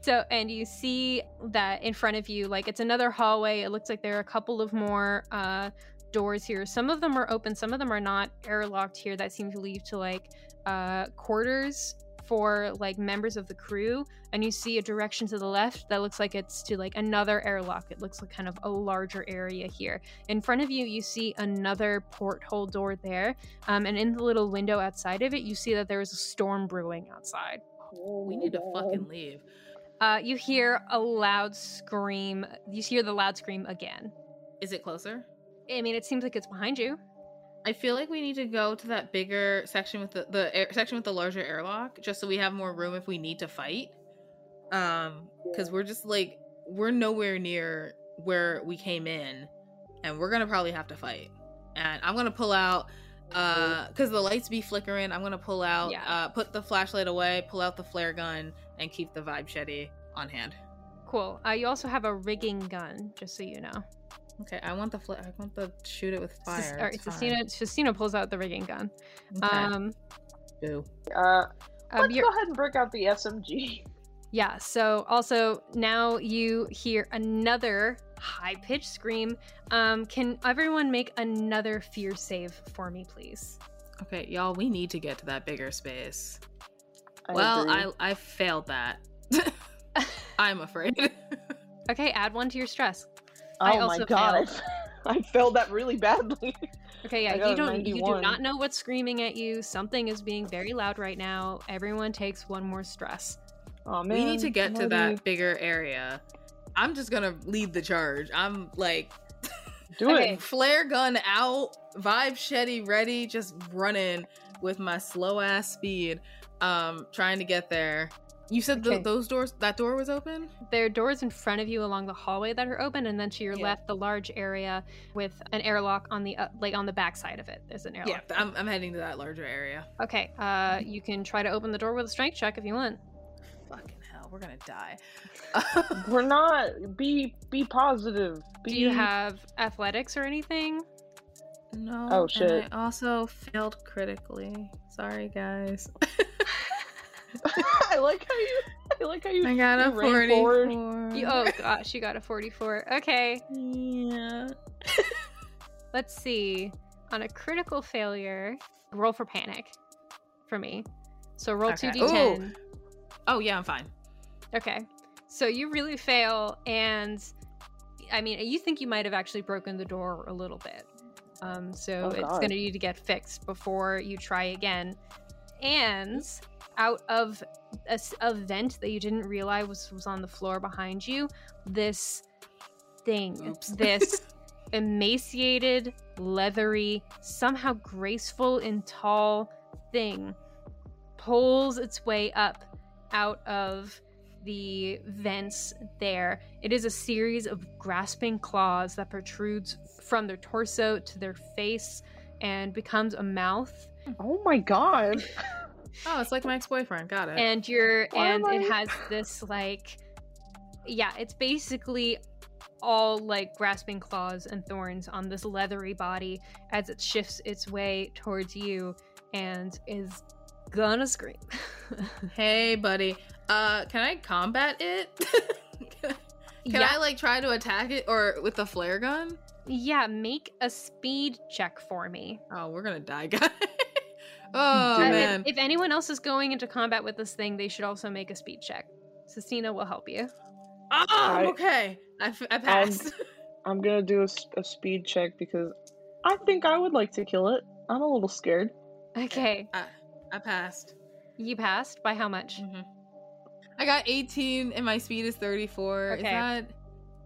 So and you see that in front of you, like it's another hallway. It looks like there are a couple of more uh doors here. Some of them are open, some of them are not airlocked here that seem to lead to like uh quarters for like members of the crew. And you see a direction to the left that looks like it's to like another airlock. It looks like kind of a larger area here. In front of you, you see another porthole door there. Um, and in the little window outside of it, you see that there is a storm brewing outside. we need to fucking leave. Uh, you hear a loud scream. You hear the loud scream again. Is it closer? I mean, it seems like it's behind you. I feel like we need to go to that bigger section with the the air, section with the larger airlock, just so we have more room if we need to fight. Um, because we're just like we're nowhere near where we came in, and we're gonna probably have to fight. And I'm gonna pull out, uh, because the lights be flickering. I'm gonna pull out, Yeah. uh, put the flashlight away, pull out the flare gun, and keep the vibechete on hand. Cool. Uh, you also have a rigging gun, just so you know. Okay, I want the fl- I want the shoot it with fire. Sis- or, it's. Sistina, Sistina pulls out the rigging gun. Okay. Um, Boo. Uh, um, let's you're- go ahead and break out the SMG. Yeah, so also now you hear another high pitched scream. Um, can everyone make another fear save for me, please? Okay, y'all, we need to get to that bigger space. I well, agree. I I failed that. I'm afraid. Okay, add one to your stress. Oh I my also god, failed. I, I failed that really badly. Okay, yeah, you don't you do not know what's screaming at you. Something is being very loud right now. Everyone takes one more stress. Oh man, we need to get I'm to already- that bigger area. I'm just gonna lead the charge. I'm like Do Okay. it. flare gun out, vibechete ready, just running with my slow ass speed. Um, trying to get there. You said Okay. th- those doors, that door was open. There are doors in front of you along the hallway that are open, and then to your Yeah. left, the large area with an airlock on the uh, like on the back side of it. There's an airlock. Yeah, I'm, I'm heading to that larger area. Okay, uh, you can try to open the door with a strength check if you want. Fucking hell, we're gonna die. We're not. Be be positive. Be... Do you have athletics or anything? no. Oh, and shit. I also failed critically. Sorry, guys. I like how you. I like how you. I got a you ran forward. 44. You, oh gosh, you got a 44. Okay, Yeah. let's see. On a critical failure, roll for panic for me. So roll Okay. 2d10. Oh, yeah, I'm fine. Okay. So you really fail, and I mean, you think you might have actually broken the door a little bit. Um, so Oh, it's going to need to get fixed before you try again. And out of a vent that you didn't realize was, was on the floor behind you, this thing, Oops. this emaciated, leathery, somehow graceful and tall thing pulls its way up out of the vents there. It is a series of grasping claws that protrudes from their torso to their face and becomes a mouth. Oh my god. Oh, it's like my ex-boyfriend. Got it. And you're Why and it has this like yeah, it's basically all like grasping claws and thorns on this leathery body as it shifts its way towards you and is gonna scream. hey, buddy. Uh, can I combat it? can yeah, I like try to attack it or with a flare gun? yeah, make a speed check for me. Oh, we're gonna die, guy. Oh Dude. Uh, if- man. If, anyone else is going into combat with this thing, they should also make a speed check. Sistina will help you. Oh, I- okay. I, f- I passed. I'm gonna do a speed check because I think I would like to kill it. I'm a little scared. Okay, I, I passed. you passed by how much? hmm I got 18 and my speed is 34. Is Okay. that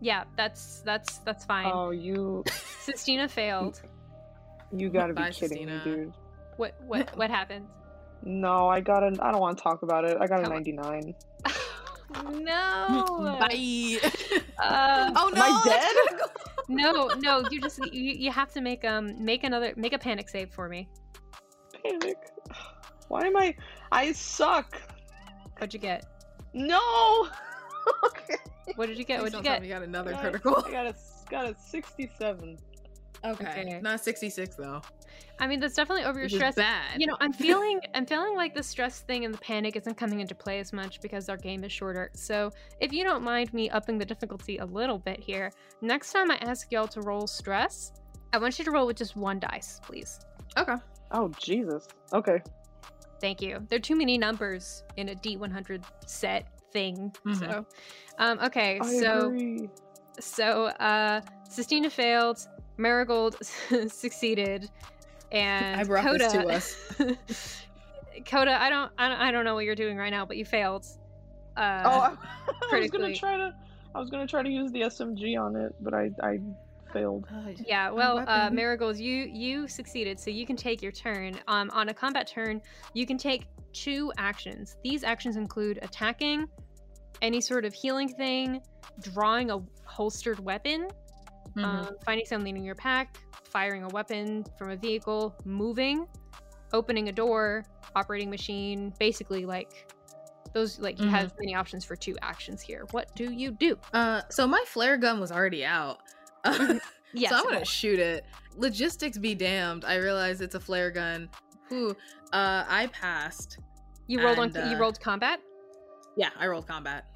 Yeah, that's that's that's fine. Oh, you Sistina failed. you gotta be Bye, kidding me, dude. What what what happened? No, I got an. I don't want to talk about it. I got a Come 99. no. Bye. Uh, oh no. Am I dead? no, no. You just you, you have to make um make another make a panic save for me. Panic. Why am I? I suck. What'd you get? No. okay. What did you get? Please What'd you get? you got another I- critical. I got a got a 67. Okay. Okay. Not 66 though. I mean, that's definitely over your stress. bad. You know, I'm feeling I'm feeling like the stress thing and the panic isn't coming into play as much because our game is shorter. So if you don't mind me upping the difficulty a little bit here, next time I ask y'all to roll stress, I want you to roll with just one dice, please. Okay. Oh Jesus. Okay. Thank you. There are too many numbers in a D100 set thing. Mhm. So, um, okay, I so agree. so uh, Sistina failed, Marigold succeeded, and I brought Kota, this to us. Kota, I don't, I don't, I don't know what you're doing right now, but you failed. Uh, oh, I, I was gonna try to. I was gonna try to use the SMG on it, but I I failed. Yeah, well, uh. Marigold, you you succeeded, so you can take your turn. Um, on a combat turn, you can take two actions. These actions include attacking, any sort of healing thing, drawing a holstered weapon, Mhm. um, finding something in your pack, firing a weapon from a vehicle, moving, opening a door, operating machine. Basically, like those, like you Mhm. have many options for two actions here. What do you do? Uh, so my flare gun was already out. Yes, so I'm gonna shoot it. Logistics be damned. I realize it's a flare gun. Who? Uh, I passed. you rolled on. and, you uh, rolled combat. Yeah, I rolled combat.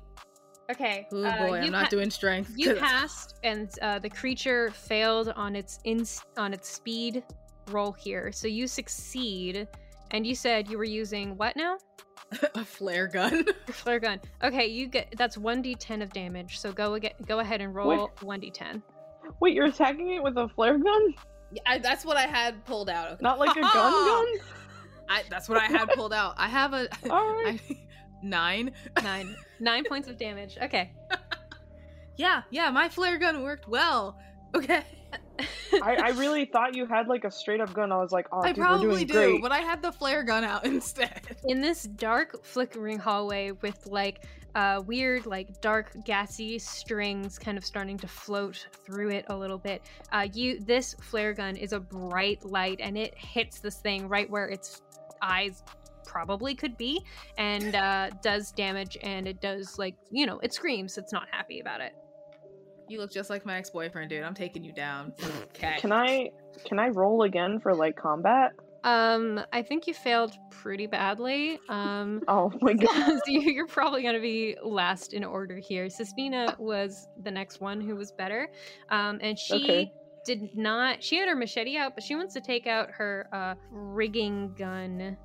Okay. Oh uh, boy, I'm not doing strength. You passed, and uh, the creature failed on its in on its speed roll here. So you succeed, and you said you were using what now? a flare gun. Your flare gun. Okay, you get that's one d10 of damage. So go again. Go ahead and roll one d10. Wait, you're attacking it with a flare gun? Yeah, I, that's what I had pulled out. Not like a gun gun? I, that's what I had pulled out. I have a All right. I, nine. Nine nine points of damage. Okay. Yeah, yeah, my flare gun worked well. Okay, I, I really thought you had like a straight up gun. I was like, oh, I dude, we're probably doing do, great. but I had the flare gun out instead. in this dark flickering hallway with like uh, weird like dark gassy strings kind of starting to float through it a little bit uh, you this flare gun is a bright light and it hits this thing right where its eyes probably could be and uh, does damage and it does like you know it screams it's not happy about it You look just like my ex-boyfriend, dude. I'm taking you down. Okay. Can I can I roll again for like combat? um i think you failed pretty badly um Oh my god. so you- you're probably going to be last in order here. Sistina was the next one who was better, um, and she Okay. did not. She had her machete out, but she wants to take out her uh, rigging gun.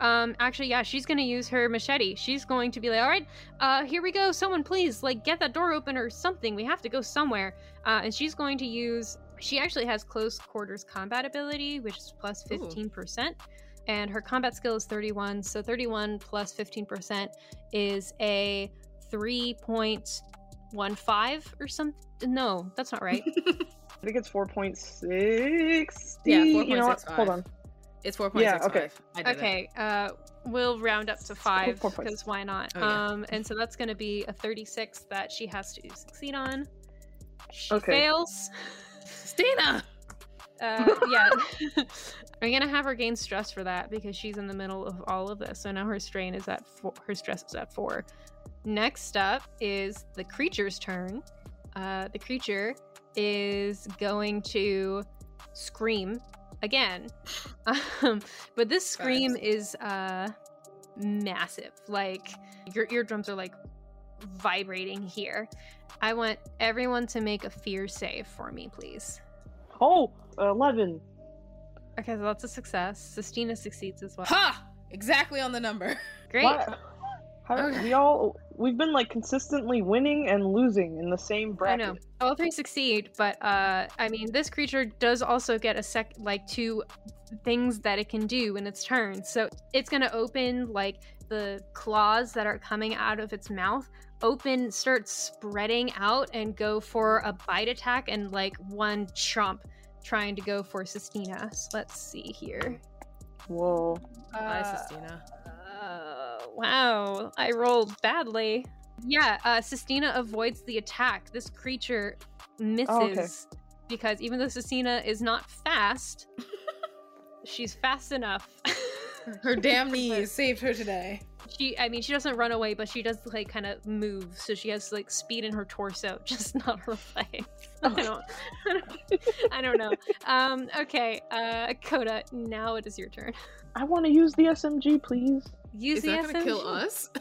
Um, actually, yeah, she's gonna use her machete. She's going to be like, "All right, uh, here we go. Someone, please, like, get that door open or something. We have to go somewhere." Uh, and she's going to use. She actually has close quarters combat ability, which is plus fifteen percent, and her combat skill is thirty-one. So thirty-one plus fifteen percent is a three point one five or something. No, that's not right. I think it's 4.6. Yeah, You know what? Hold on. It's four point Yeah, six five. okay. I did it. Uh, we'll round up to five because why not? Oh, yeah. Um, and so that's going to be a thirty-six that she has to succeed on. She Okay. fails. Stina. Uh, yeah, I'm gonna have her gain stress for that because she's in the middle of all of this. So now her strain is at four, her stress is at four. Next up is the creature's turn. Uh, the creature is going to scream again, um, but this scream Vibes. is uh, massive. Like your eardrums are like vibrating here. I want everyone to make a fear save for me, please. Oh, 11. Okay, so that's a success. Sistina succeeds as well. Ha! Exactly on the number. Great. What? How, Okay. We all we've been like consistently winning and losing in the same bracket. I know. All three succeed, but uh I mean this creature does also get a sec like two things that it can do in its turn. So it's gonna open like the claws that are coming out of its mouth open start spreading out and go for a bite attack and like one chomp trying to go for Sistina. So let's see here. Whoa. Bye, Uh, Sistina. Wow, I rolled badly. Yeah, uh, Sistina avoids the attack. This creature misses Oh, okay. because even though Sistina is not fast, she's fast enough. Her damn knees saved her today. She, I mean, she doesn't run away, but she does like kind of move. So she has like speed in her torso, just not her legs. I don't, I don't, I don't know. Um, okay, uh, Kota, now it is your turn. I want to use the SMG, please. Use Is the that gonna kill us?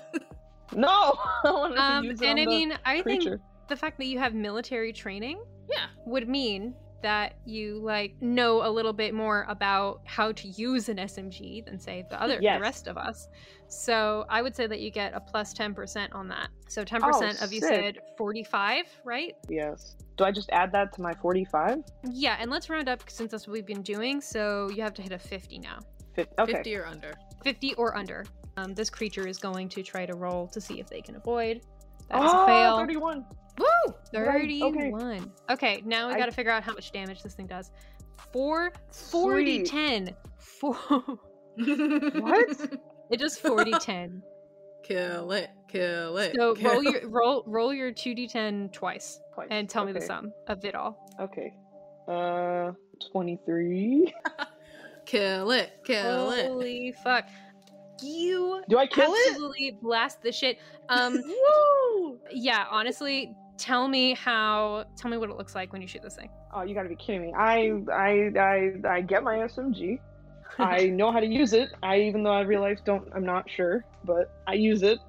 No, I want Um, use it and on I the mean, I think the fact that you have military training yeah. would mean that you like know a little bit more about how to use an SMG than say the other Yes. the rest of us. So I would say that you get a plus ten percent on that. So ten percent of you said forty five, right? Yes. Do I just add that to my 45? Yeah, and let's round up since that's what we've been doing. So you have to hit a fifty now, Fif- Okay. Fifty or under. fifty or under. Um, this creature is going to try to roll to see if they can avoid. That's oh, a fail. 31. Woo! Right, okay. 31. Okay, now we I- got to figure out how much damage this thing does. Four, 40, Sweet. 10. Four. What? It does 40, 10. Kill it. Kill it. So kill roll your roll roll your 2d10 twice Twice. and tell me the sum of it all. Okay. Uh, 23. Kill it. Kill it. Holy fuck. You Do I kill it? absolutely blast the shit. Um Woo! yeah, honestly, tell me how tell me what it looks like when you shoot this thing. Oh, you gotta be kidding me. I, I, I, I get my SMG. I know how to use it. I, even though I realize don't, I'm not sure, but I use it.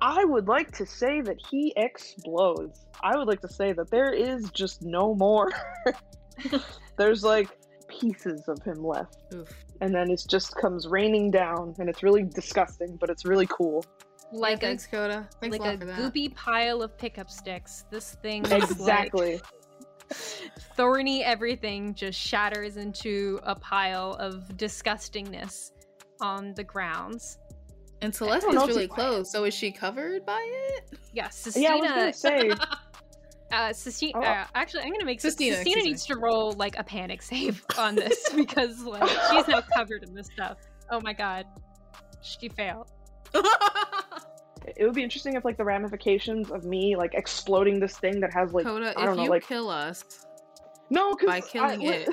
I would like to say that he explodes. I would like to say that there is just no more. There's like pieces of him left. Oof. And then it just comes raining down, and it's really disgusting, but it's really cool. like yeah, a thanks, Kota. Thanks like a lot a that. goopy pile of pickup sticks. This thing is like Exactly. thorny everything just shatters into a pile of disgustingness on the grounds. And Celeste is really close, so is she covered by it? Yeah, Yeah, I was gonna say. uh, Sistina. Oh. uh, actually, I'm gonna make Sistina, Sistina. excuse me. needs to roll like a panic save on this because like she's now covered in this stuff. Oh my god, she failed. It would be interesting if like the ramifications of me like exploding this thing that has like Kota, I don't if know you like kill us, no, by killing I- it.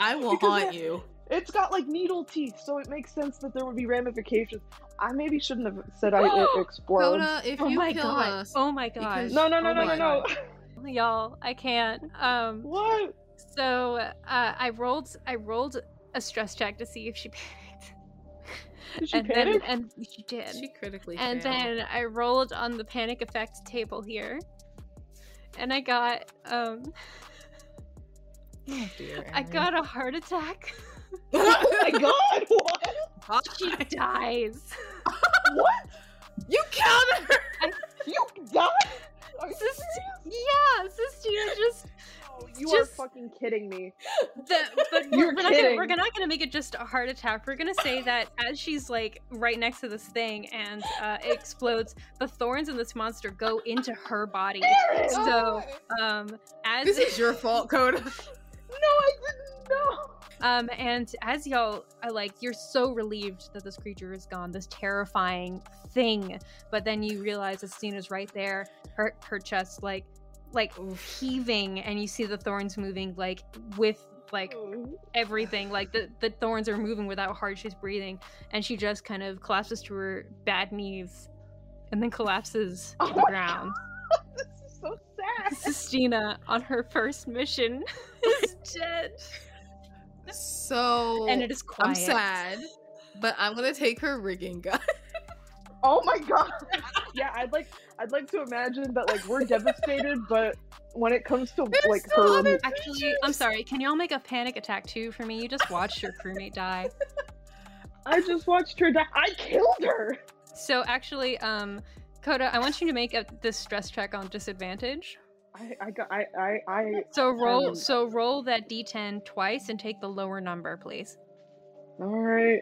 I will haunt you. It's got like needle teeth, so it makes sense that there would be ramifications. I maybe shouldn't have said I it explodes. Kota, if oh you my kill god. us, Oh my god. No, no, no, Oh no, no, no. Y'all, I can't. Um. what? So uh, I rolled. I rolled a stress check to see if she panicked. Did she and panic? then and she did. she critically and failed. then I rolled on the panic effect table here, and I got um Oh, dear, I got a heart attack. Oh my god! What? she dies. what? You killed her. You died? Are you Sis- yeah, Sistina just Oh, you just- are fucking kidding me. the, but You're we're, Not gonna, we're not gonna make it just a heart attack. We're gonna say that as she's like right next to this thing and uh, it explodes, the thorns in this monster go into her body. Erin! So, um, as this is your fault, Kota. No, I didn't know. Um, and as y'all are like, you're so relieved that this creature is gone, this terrifying thing. But then you realize that Stina's right there, her her chest like like heaving, and you see the thorns moving like with like everything. Like the the thorns are moving without hard she's breathing, and she just kind of collapses to her bad knees, and then collapses to Oh the my ground. this is so sad. Sistina on her first mission is dead, So and it is quiet. I'm sad, but I'm gonna take her rigging gun. Oh my god. Yeah, I'd like I'd like to imagine that like we're devastated, but when it comes to There's like her other- Actually, I'm sorry. Can y'all make a panic attack too for me? You just watched your crewmate die. I just watched her die. I killed her. So actually, um, Kota, I want you to make a this stress check on disadvantage. I I got I I I So roll, Um, so roll that d10 twice and take the lower number, please. all right.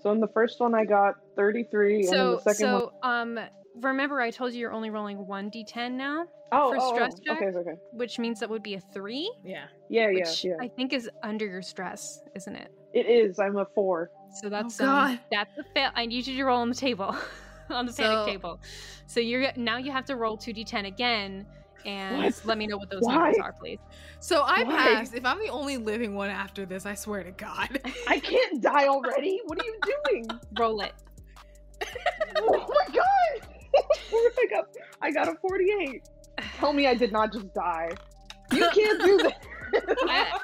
So in the first one I got 33 and in So, the second one so um, remember I told you you're only rolling one d10 now, Oh, for oh, stress oh, check? okay, okay. which means that would be a three, Yeah. Yeah, yeah, which yeah. I think is under your stress, isn't it? It is. I'm a 4. So that's Oh, God. um, that's a fail. I need you to roll on the table, on the panic So- table. So you're now you have to roll two d10 again, and What? let me know what those Why? numbers are, please. So I Why? passed. If I'm the only living one after this, I swear to God. I can't die already. What are you doing? Roll it. oh my god. I got I got a 48. Tell me I did not just die. You can't do that. I,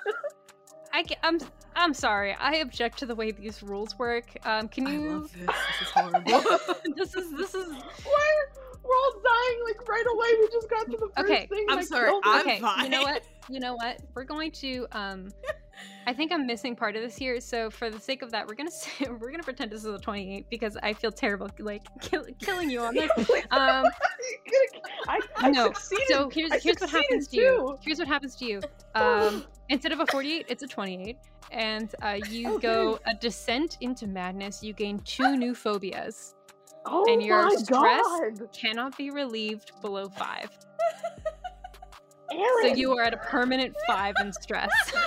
I I'm I'm sorry. I object to the way these rules work. Um, can I you? love this. This is horrible. this is this is Why? We're all dying like right away. We just got to the first Okay, thing. I'm and I sorry, I'm okay. fine. You know what? You know what? We're going to um. I think I'm missing part of this here, so for the sake of that, we're gonna say we're gonna pretend this is a 28 because I feel terrible like kill, killing you on this. Um, I, I no. succeeded. So here's I here's what happens to you. Here's what happens to you. Um, instead of a 48, it's a 28, and uh, you go a descent into madness. You gain two new phobias. Oh and your stress- god, Cannot be relieved below five. Erin! So you are at a permanent five in stress.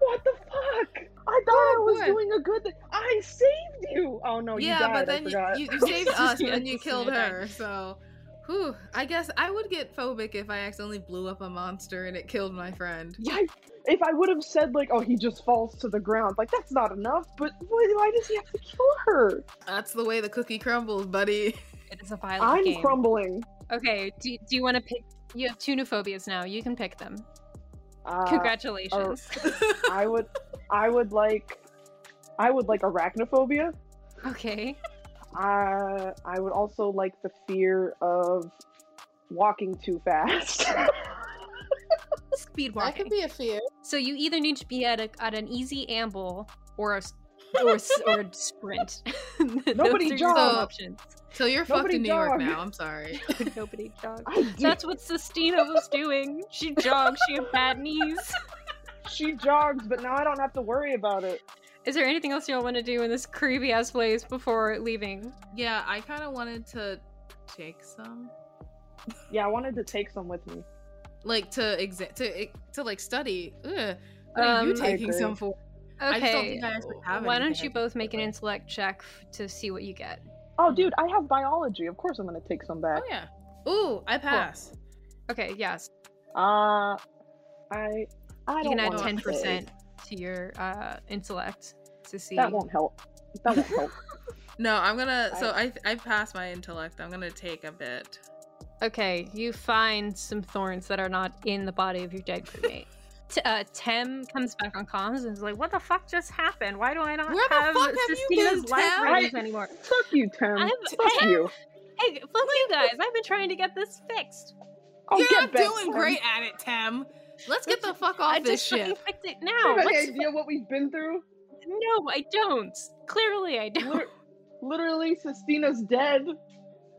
What the fuck? I thought I was boy. doing a good thing. I saved you. Oh no, you yeah, died. but then you, you, you saved us, Yeah, and you you killed saved us. her. So, whew, I guess I would get phobic if I accidentally blew up a monster and it killed my friend. Yeah, if I would have said like, "Oh, he just falls to the ground," like that's not enough. But why, why does he have to kill her? That's the way the cookie crumbles, buddy. It is a violent I'm game. crumbling. okay, do, do you want to pick? You have two new phobias now. You can pick them. Uh, Congratulations. I would, I would like, I would like arachnophobia. okay. Uh, I would also like the fear of walking too fast. Speed walking. That walking. could be a fear. So you either need to be at a at an easy amble or a s- or or a sprint. Those Nobody jog. two options. So you're fucked Nobody in New York jog. now. I'm sorry. Nobody jogs. That's what Sistina was doing. She jogged. She had bad knees. she jogs, but now I don't have to worry about it. Is there anything else y'all want to do in this creepy ass place before leaving? Yeah, I kind of wanted to take some, Yeah, I wanted to take some with me. Like to exa- to to like study. Ugh. What are you Um, I taking some for? I just don't Okay. think I have Why don't you both make an intellect check f- to see what you get? Oh, dude, I have biology. Of course, I'm gonna take some back. Oh yeah. Ooh, I pass. Okay, yes. Uh, I, I You don't can add ten percent to your uh, intellect to see. That won't help. That won't help. No, I'm gonna. So I I pass my intellect. I'm gonna take a bit. Okay, you find some thorns that are not in the body of your dead crewmate. T- uh, Tem comes back on comms and is like, "What the fuck just happened? Why do I not Where have fuck have Sistina's been, life Tem? ratings anymore?" Fuck you, Tim. I'm- Fuck you. Hey, fuck you guys! I've been trying to get this fixed. Oh, You're not doing Tim. great at it, Tem. Let's get the fuck I off this just fucking ship. fixed it You now. have any Let's idea what we've been through? No, I don't. Clearly, I don't. Lit- literally, Sistina's dead.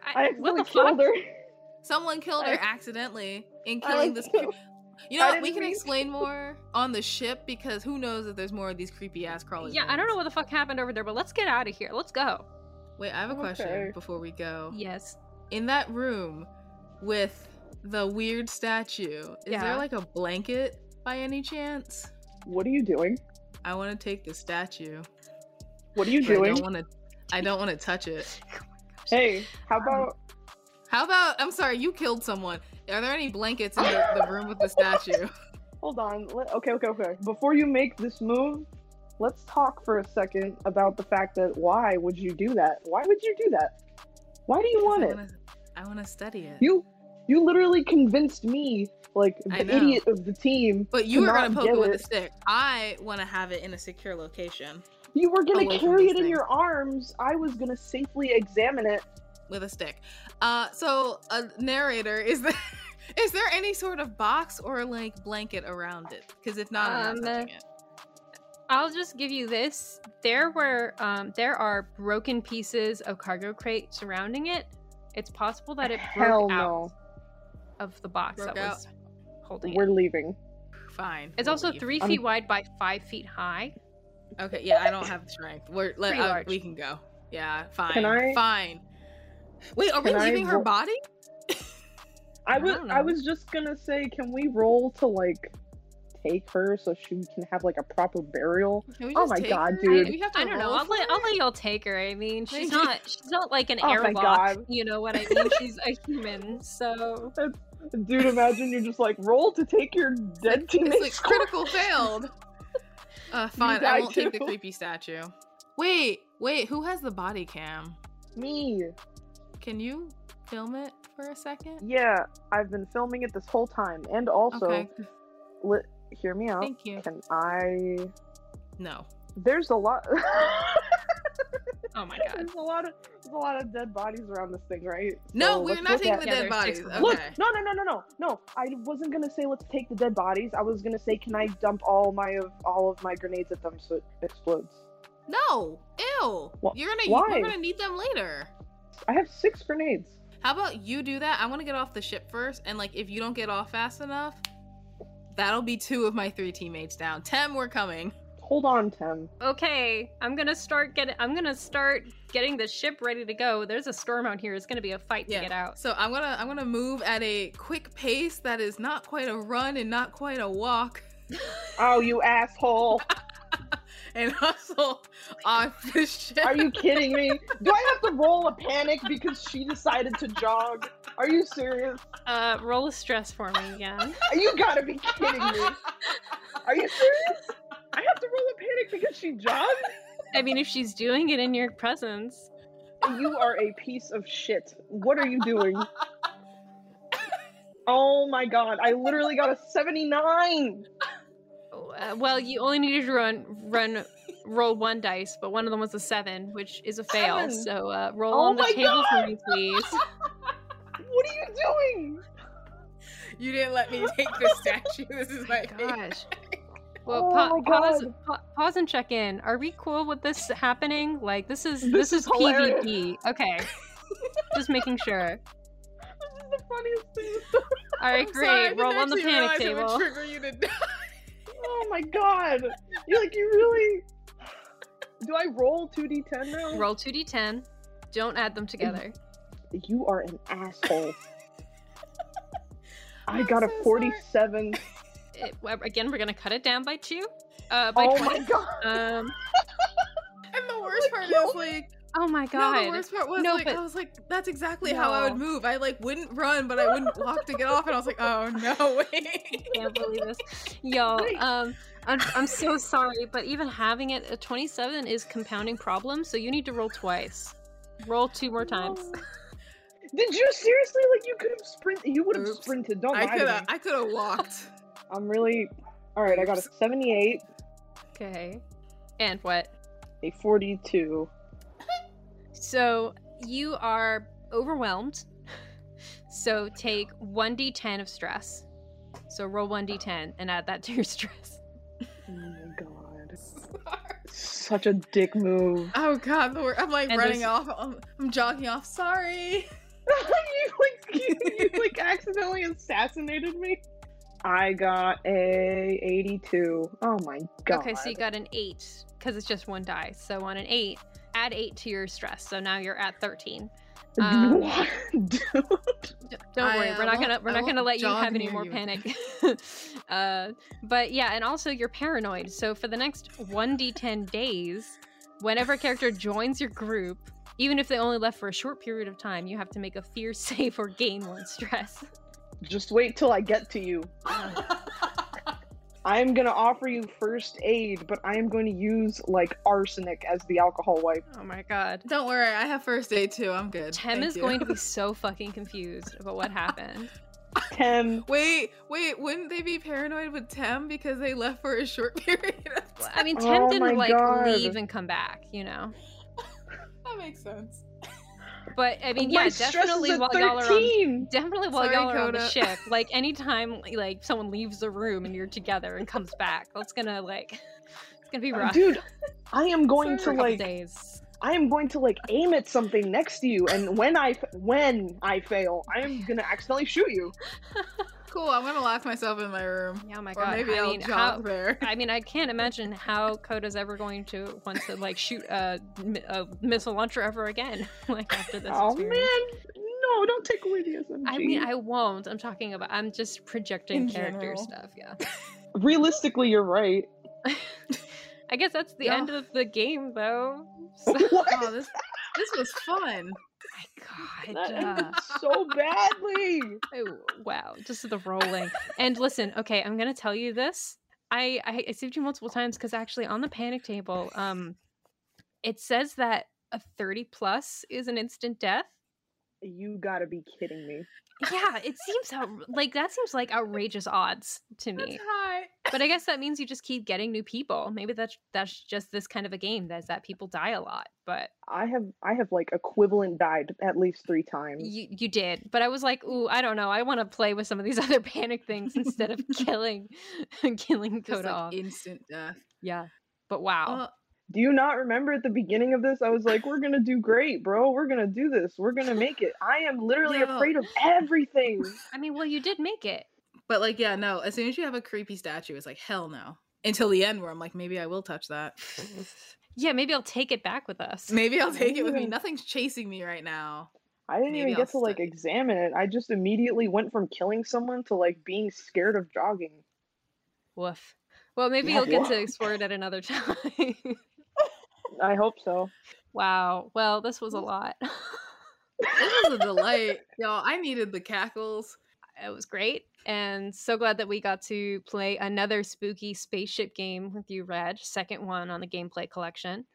I, I, what accidentally the killed fuck? her. Someone killed her I- accidentally in I killing this. cre- You know, what? we can mean- explain more on the ship because who knows if there's more of these creepy ass crawlers. Yeah, I don't know what the fuck happened over there, but let's get out of here. Let's go. Wait, I have a question before we go. Yes. In that room with the weird statue, is Yeah. there like a blanket by any chance? What are you doing? I want to take the statue. What are you but I doing? don't want to. I don't want to touch it. Hey, how about How about? I'm sorry, you killed someone. Are there any blankets in the, the room with the statue? Hold on. Okay, okay, okay. Before you make this move, let's talk for a second about the fact that why would you do that? Why would you do that? Why do you want I it? wanna- I want to study it. You you literally convinced me, like the idiot of the team. But you were gonna poke it with a stick. I want to have it in a secure location You were gonna carry it in your arms. I was gonna safely examine it. With a stick. Uh, so a narrator is there. Is there any sort of box or like blanket around it? Because if not, I'm Um, not touching it. I'll just give you this. There were um there are broken pieces of cargo crate surrounding it. It's possible that it broke Hell out of the box Broke that out. was holding We're it. leaving. Fine. It's we'll also leave. three I'm- feet wide by five feet high. Okay, yeah, I don't have the strength. We're let, uh, we can go. Yeah, fine. Can I- Fine. Wait, are we Can I leaving her ro- body? I I was don't I was just gonna say, can we roll to like take her so she can have like a proper burial? Can we Oh my take God, her? dude. Do we have to I don't know. I'll let I'll let y'all take her. I mean, she's not she's not like an Oh my airlock. God. You know what I mean? She's a human. So Dude, imagine you're just like roll to take your dead teammate's It's like critical failed. Uh, fine. I won't take the creepy statue. Wait, wait. Who has the body cam? Me. Can you film it for a second? Yeah, I've been filming it this whole time, and also, okay. li- hear me out. Thank you. Can I? No. There's a lot. oh my god. there's a lot of there's a lot of dead bodies around this thing, right? No, So we're not taking at- the Yeah, dead bodies. Okay. Look, no, no, no, no, no, no. I wasn't gonna say let's take the dead bodies. I was gonna say, can I dump all my of all of my grenades at them so it explodes? No. Ew. Wh- You're gonna why? we're gonna need them later. I have six grenades. How about you do that? I want to get off the ship first, and like if you don't get off fast enough, that'll be two of my three teammates down. Tem, we're coming. Hold on, Tim. Okay, I'm gonna start getting. I'm gonna start getting the ship ready to go. There's a storm out here. It's gonna be a fight Yeah. to get out. So I'm gonna I'm gonna move at a quick pace that is not quite a run and not quite a walk, Oh, you asshole! and hustle off the ship. Are you kidding me? Do I have to roll a panic because she decided to jog? Are you serious? Uh, roll a stress for me again. You gotta be kidding me. Are you serious? I have to roll a panic because she jogged? I mean, if she's doing it in your presence, You are a piece of shit. What are you doing? Oh my god, I literally got a 79! Uh, well, you only needed to run run roll one dice, but one of them was a seven, which is a fail. Seven? So uh, roll Oh on the my table for me, please. What are you doing? You didn't let me take the statue. This is my favorite. Gosh. Well, Oh pa- my pause, God. pa- pause and check in. Are we cool with this happening? Like, this is This this, is is. PvP. Okay, just making sure. This is the funniest thing. All right, I'm great. sorry, Roll on the panic realize it would table. trigger you to die. Oh my god! You're like you really? Do I roll two d10 now? Roll two d10. Don't add them together. You are an asshole. I got a so sorry. 47. It- again, we're gonna cut it down by two. Uh, by Oh 20. my god! Um. And the worst part is like Oh my god! no, god. the worst part was No, like but- I was like, that's exactly how I would move. I like wouldn't run, but I wouldn't walk to get off, and I was like, oh no, wait. can't believe this. Yo, Wait. um, I'm, I'm so sorry, but even having it at 27 is compounding problems, so you need to roll twice. Roll two more times. No. Did you seriously like you could have sprinted? You would have sprinted. Don't I could have I could have walked. I'm really. All right, I got a 78, Okay. And what? a 42. So you are overwhelmed. So take 1d10 of stress. So roll 1d10 and add that to your stress. Oh my god. such a dick move. Oh god, the wor- I'm like And running there's- off. I'm, I'm jogging off. Sorry. you like you, you like accidentally assassinated me. I got a 82. Oh my god. Okay, so you got an eight because it's just one die. So on an eight, add eight to your stress. So now you're at thirteen. Um, what? Dude. Don't I, worry, uh, we're not gonna we're I not gonna let you have any more you. panic. uh, but yeah, and also you're paranoid. So for the next one d10 days, whenever a character joins your group, even if they only left for a short period of time, you have to make a fear save or gain one stress. Just wait till I get to you. I am gonna offer you first aid, but I am going to use like arsenic as the alcohol wipe. Oh my god. Don't worry, I have first aid too. I'm good. Tem Thank is you. going to be so fucking confused about what happened. Tem, Wait, wait, wouldn't they be paranoid with Tem because they left for a short period of time? I mean, Tem Oh didn't like God. leave and come back, you know. that makes sense. But I mean, oh, yeah, stress definitely while y'all are on 13. definitely while Sorry, y'all are on the ship like anytime like someone leaves the room and you're together and comes back that's gonna like it's gonna be rough Dude, I am going to like days I am going to like aim at something next to you, and when I when I fail, I am gonna accidentally shoot you. Cool, I'm gonna lock myself in my room. yeah oh my Or god maybe i I'll mean jog how there. i mean i can't imagine how Kota's ever going to want to like shoot a, a missile launcher ever again like after this oh experience. man, no! Don't take away the SMG. i mean i won't i'm talking about i'm just projecting In character general. stuff yeah realistically, you're right. i guess that's the Yeah. end of the game though so, what? Oh, this this was fun. My god uh, so badly. Oh, wow, just the rolling. and listen, okay, I'm gonna tell you this. I I, I saved you multiple times because actually on the panic table, um, it says that a 30 plus is an instant death. You gotta be kidding me. Yeah, it seems out like that seems like outrageous odds to That's me. high. But I guess that means you just keep getting new people. Maybe that's that's just this kind of a game. That's that people die a lot. But I have I have like equivalent died at least three times. you you did. But I was like, ooh, I don't know. I want to play with some of these other panic things instead of killing killing Just Kota like instant death. Yeah. But wow. Uh, Do you not remember at the beginning of this? I was like, "We're gonna do great, bro. We're gonna do this. We're gonna make it." I am literally Yeah. afraid of everything. I mean, well, you did make it. but like, yeah, no. As soon as you have a creepy statue, it's like hell no. Until the end, where I'm like, maybe I will touch that. Yeah, maybe I'll take it back with us. Maybe I'll take it with me. Nothing's chasing me right now. I didn't Maybe even get I'll to like study. examine it. I just immediately went from killing someone to like being scared of jogging. Woof. Well, maybe Yeah, you'll get to explore it at another time. I hope so. wow. Well, this was a lot. It was a delight, y'all. I needed the cackles. it was great. And so glad that we got to play another spooky spaceship game with you, Reg. Second one on the gameplay collection.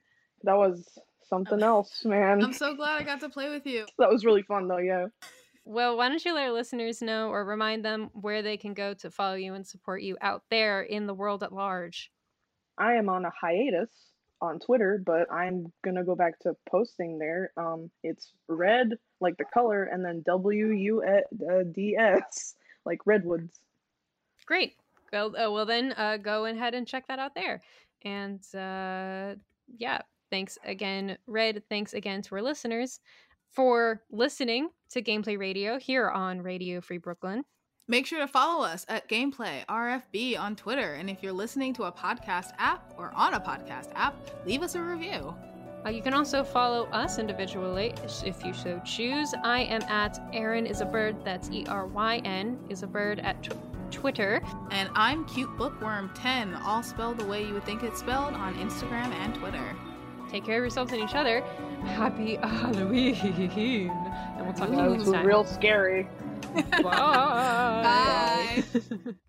That was something else, man. I'm so glad I got to play with you. that was really fun though, yeah. Well, why don't you let our listeners know or remind them where they can go to follow you and support you out there in the world at large? I am on a hiatus on Twitter, but I'm gonna go back to posting there. Um, it's red like the color, and then W U D S like redwoods. Great. Well, uh, well then uh, go ahead and check that out there. And uh, yeah, thanks again, Red. Thanks again to our listeners for listening to Gameplay Radio here on Radio Free Brooklyn. Make sure to follow us at Gameplay RFB on Twitter. And if you're listening to a podcast app or on a podcast app, leave us a review. Uh, you can also follow us individually if you so choose. I am at Eryn is a bird. That's E R Y N is a bird at tw- Twitter. And I'm Cute Bookworm 10, all spelled the way you would think it's spelled on Instagram and Twitter. Take care of yourselves and each other. Happy Halloween, and we'll talk to That you was next time. real scary. Bye. Bye.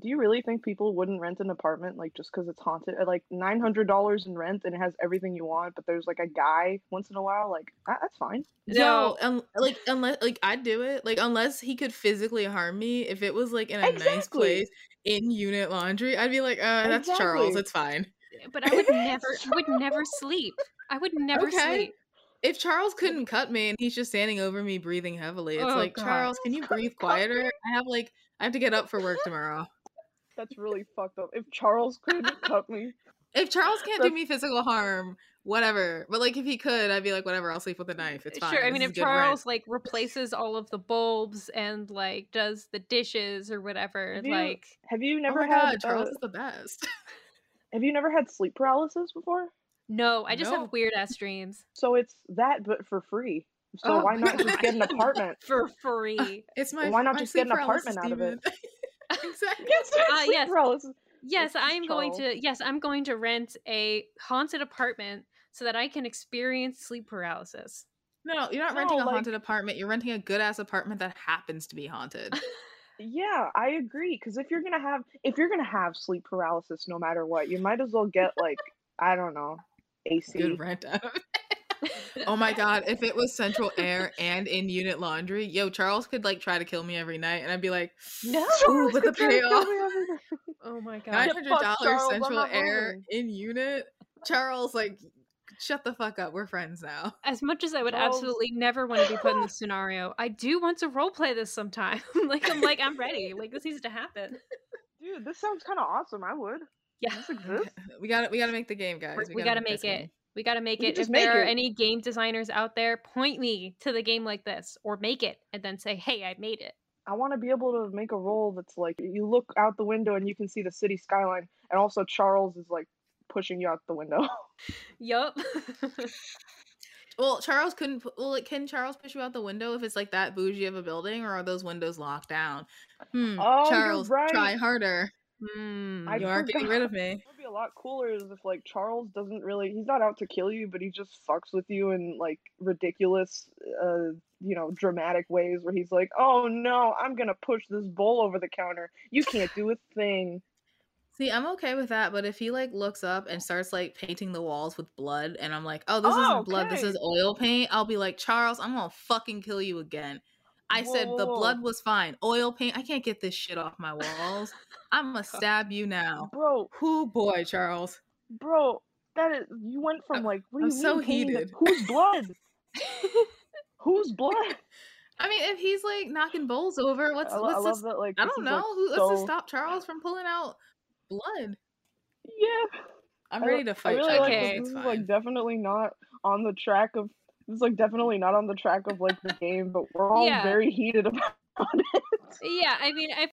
Do you really think people wouldn't rent an apartment like just because it's haunted at like nine hundred dollars in rent and it has everything you want, but there's like a guy once in a while? Like that, that's fine. No, um, like unless like I'd do it. Like unless he could physically harm me. If it was like in a nice place in unit laundry, I'd be like, uh, that's Charles. It's fine. But I would never I would never sleep. I would never Okay. sleep. If Charles couldn't cut me and he's just standing over me breathing heavily, it's Oh, like, God. Charles, can you breathe quieter? I have like I have to get up for work tomorrow. That's really fucked up. If Charles couldn't cut me, If Charles can't do me physical harm, whatever. But like if he could, I'd be like, whatever, I'll sleep with a knife. It's fine. Sure. I mean, is if good rent." Charles like replaces all of the bulbs and like does the dishes or whatever, Have you- like have you Oh never my had god, Charles uh, is the best. have you never had sleep paralysis before? no, I just No. have weird ass dreams So it's that, but for free. So Oh why not just get an apartment? for free. It's my why not my just get an apartment out of it? demon. exactly. Yes, Uh, yes. paralysis. Yes, I am going to. Yes, I'm going to rent a haunted apartment so that I can experience sleep paralysis. No, you're not renting a like- haunted apartment. You're renting a good ass apartment that happens to be haunted. Yeah, I agree. Because if you're gonna have if you're gonna have sleep paralysis, no matter what, you might as well get like I don't know, AC. good rent out of it. Oh my god, if it was central air and in unit laundry, yo, Charles could like try to kill me every night, and I'd be like, No. Ooh, Charles with the could try to kill payoff. me every day. Oh my god. nine Yeah, hundred fuck dollars central air in unit. Charles, like, shut the fuck up. We're friends now. As much as I would Charles- absolutely never want to be put in this scenario, I do want to roleplay this sometime. like I'm like I'm ready. Like this needs to happen. Dude, this sounds kind of awesome. I would. Yeah. This exists. We got to We got to make the game, guys. We, gotta make this it. game. We gotta make We it. could just if there make are any game designers out there, point me to the game like this, or make it, and then say, "Hey, I made it." I want to be able to make a role that's like you look out the window and you can see the city skyline, and also Charles is like pushing you out the window. Yup. Well, Charles couldn't. Well, like, can Charles push you out the window if it's like that bougie of a building, or are those windows locked down? Hmm. Oh, you're Charles, right. try harder. Hmm. I you are getting rid of me. It would be a lot cooler is if like Charles doesn't really he's not out to kill you, but he just fucks with you in like ridiculous uh you know, dramatic ways where he's like, "Oh no, I'm to push this bowl over the counter. You can't do a thing." See, I'm okay with that, but if he like looks up and starts like painting the walls with blood, and I'm like, oh, this Oh, isn't blood, this is oil paint, I'll be like, Charles, I'm gonna fucking kill you again. I said the blood was fine. Oil paint, I can't get this shit off my walls. I'm gonna stab you now. Bro, Who boy, Charles? bro, that is you went from like what do I'm you so mean heated. Whose blood? Whose blood? I mean, if he's like knocking bowls over, what's I, what's I this? that like I don't know. like, Who, what's to stop Charles from pulling out blood? Yeah. I'm ready to I fight. really Charles. like Okay. this. It's is like definitely not on the track of is like definitely not on the track of like the game, but we're all Yeah. very heated about it. yeah, I mean, I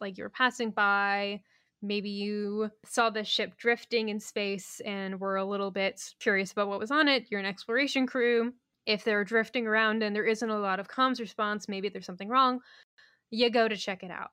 like you were passing by maybe you saw the ship drifting in space and were a little bit curious about what was on it you're an exploration crew if they're drifting around and there isn't a lot of comms response maybe there's something wrong you go to check it out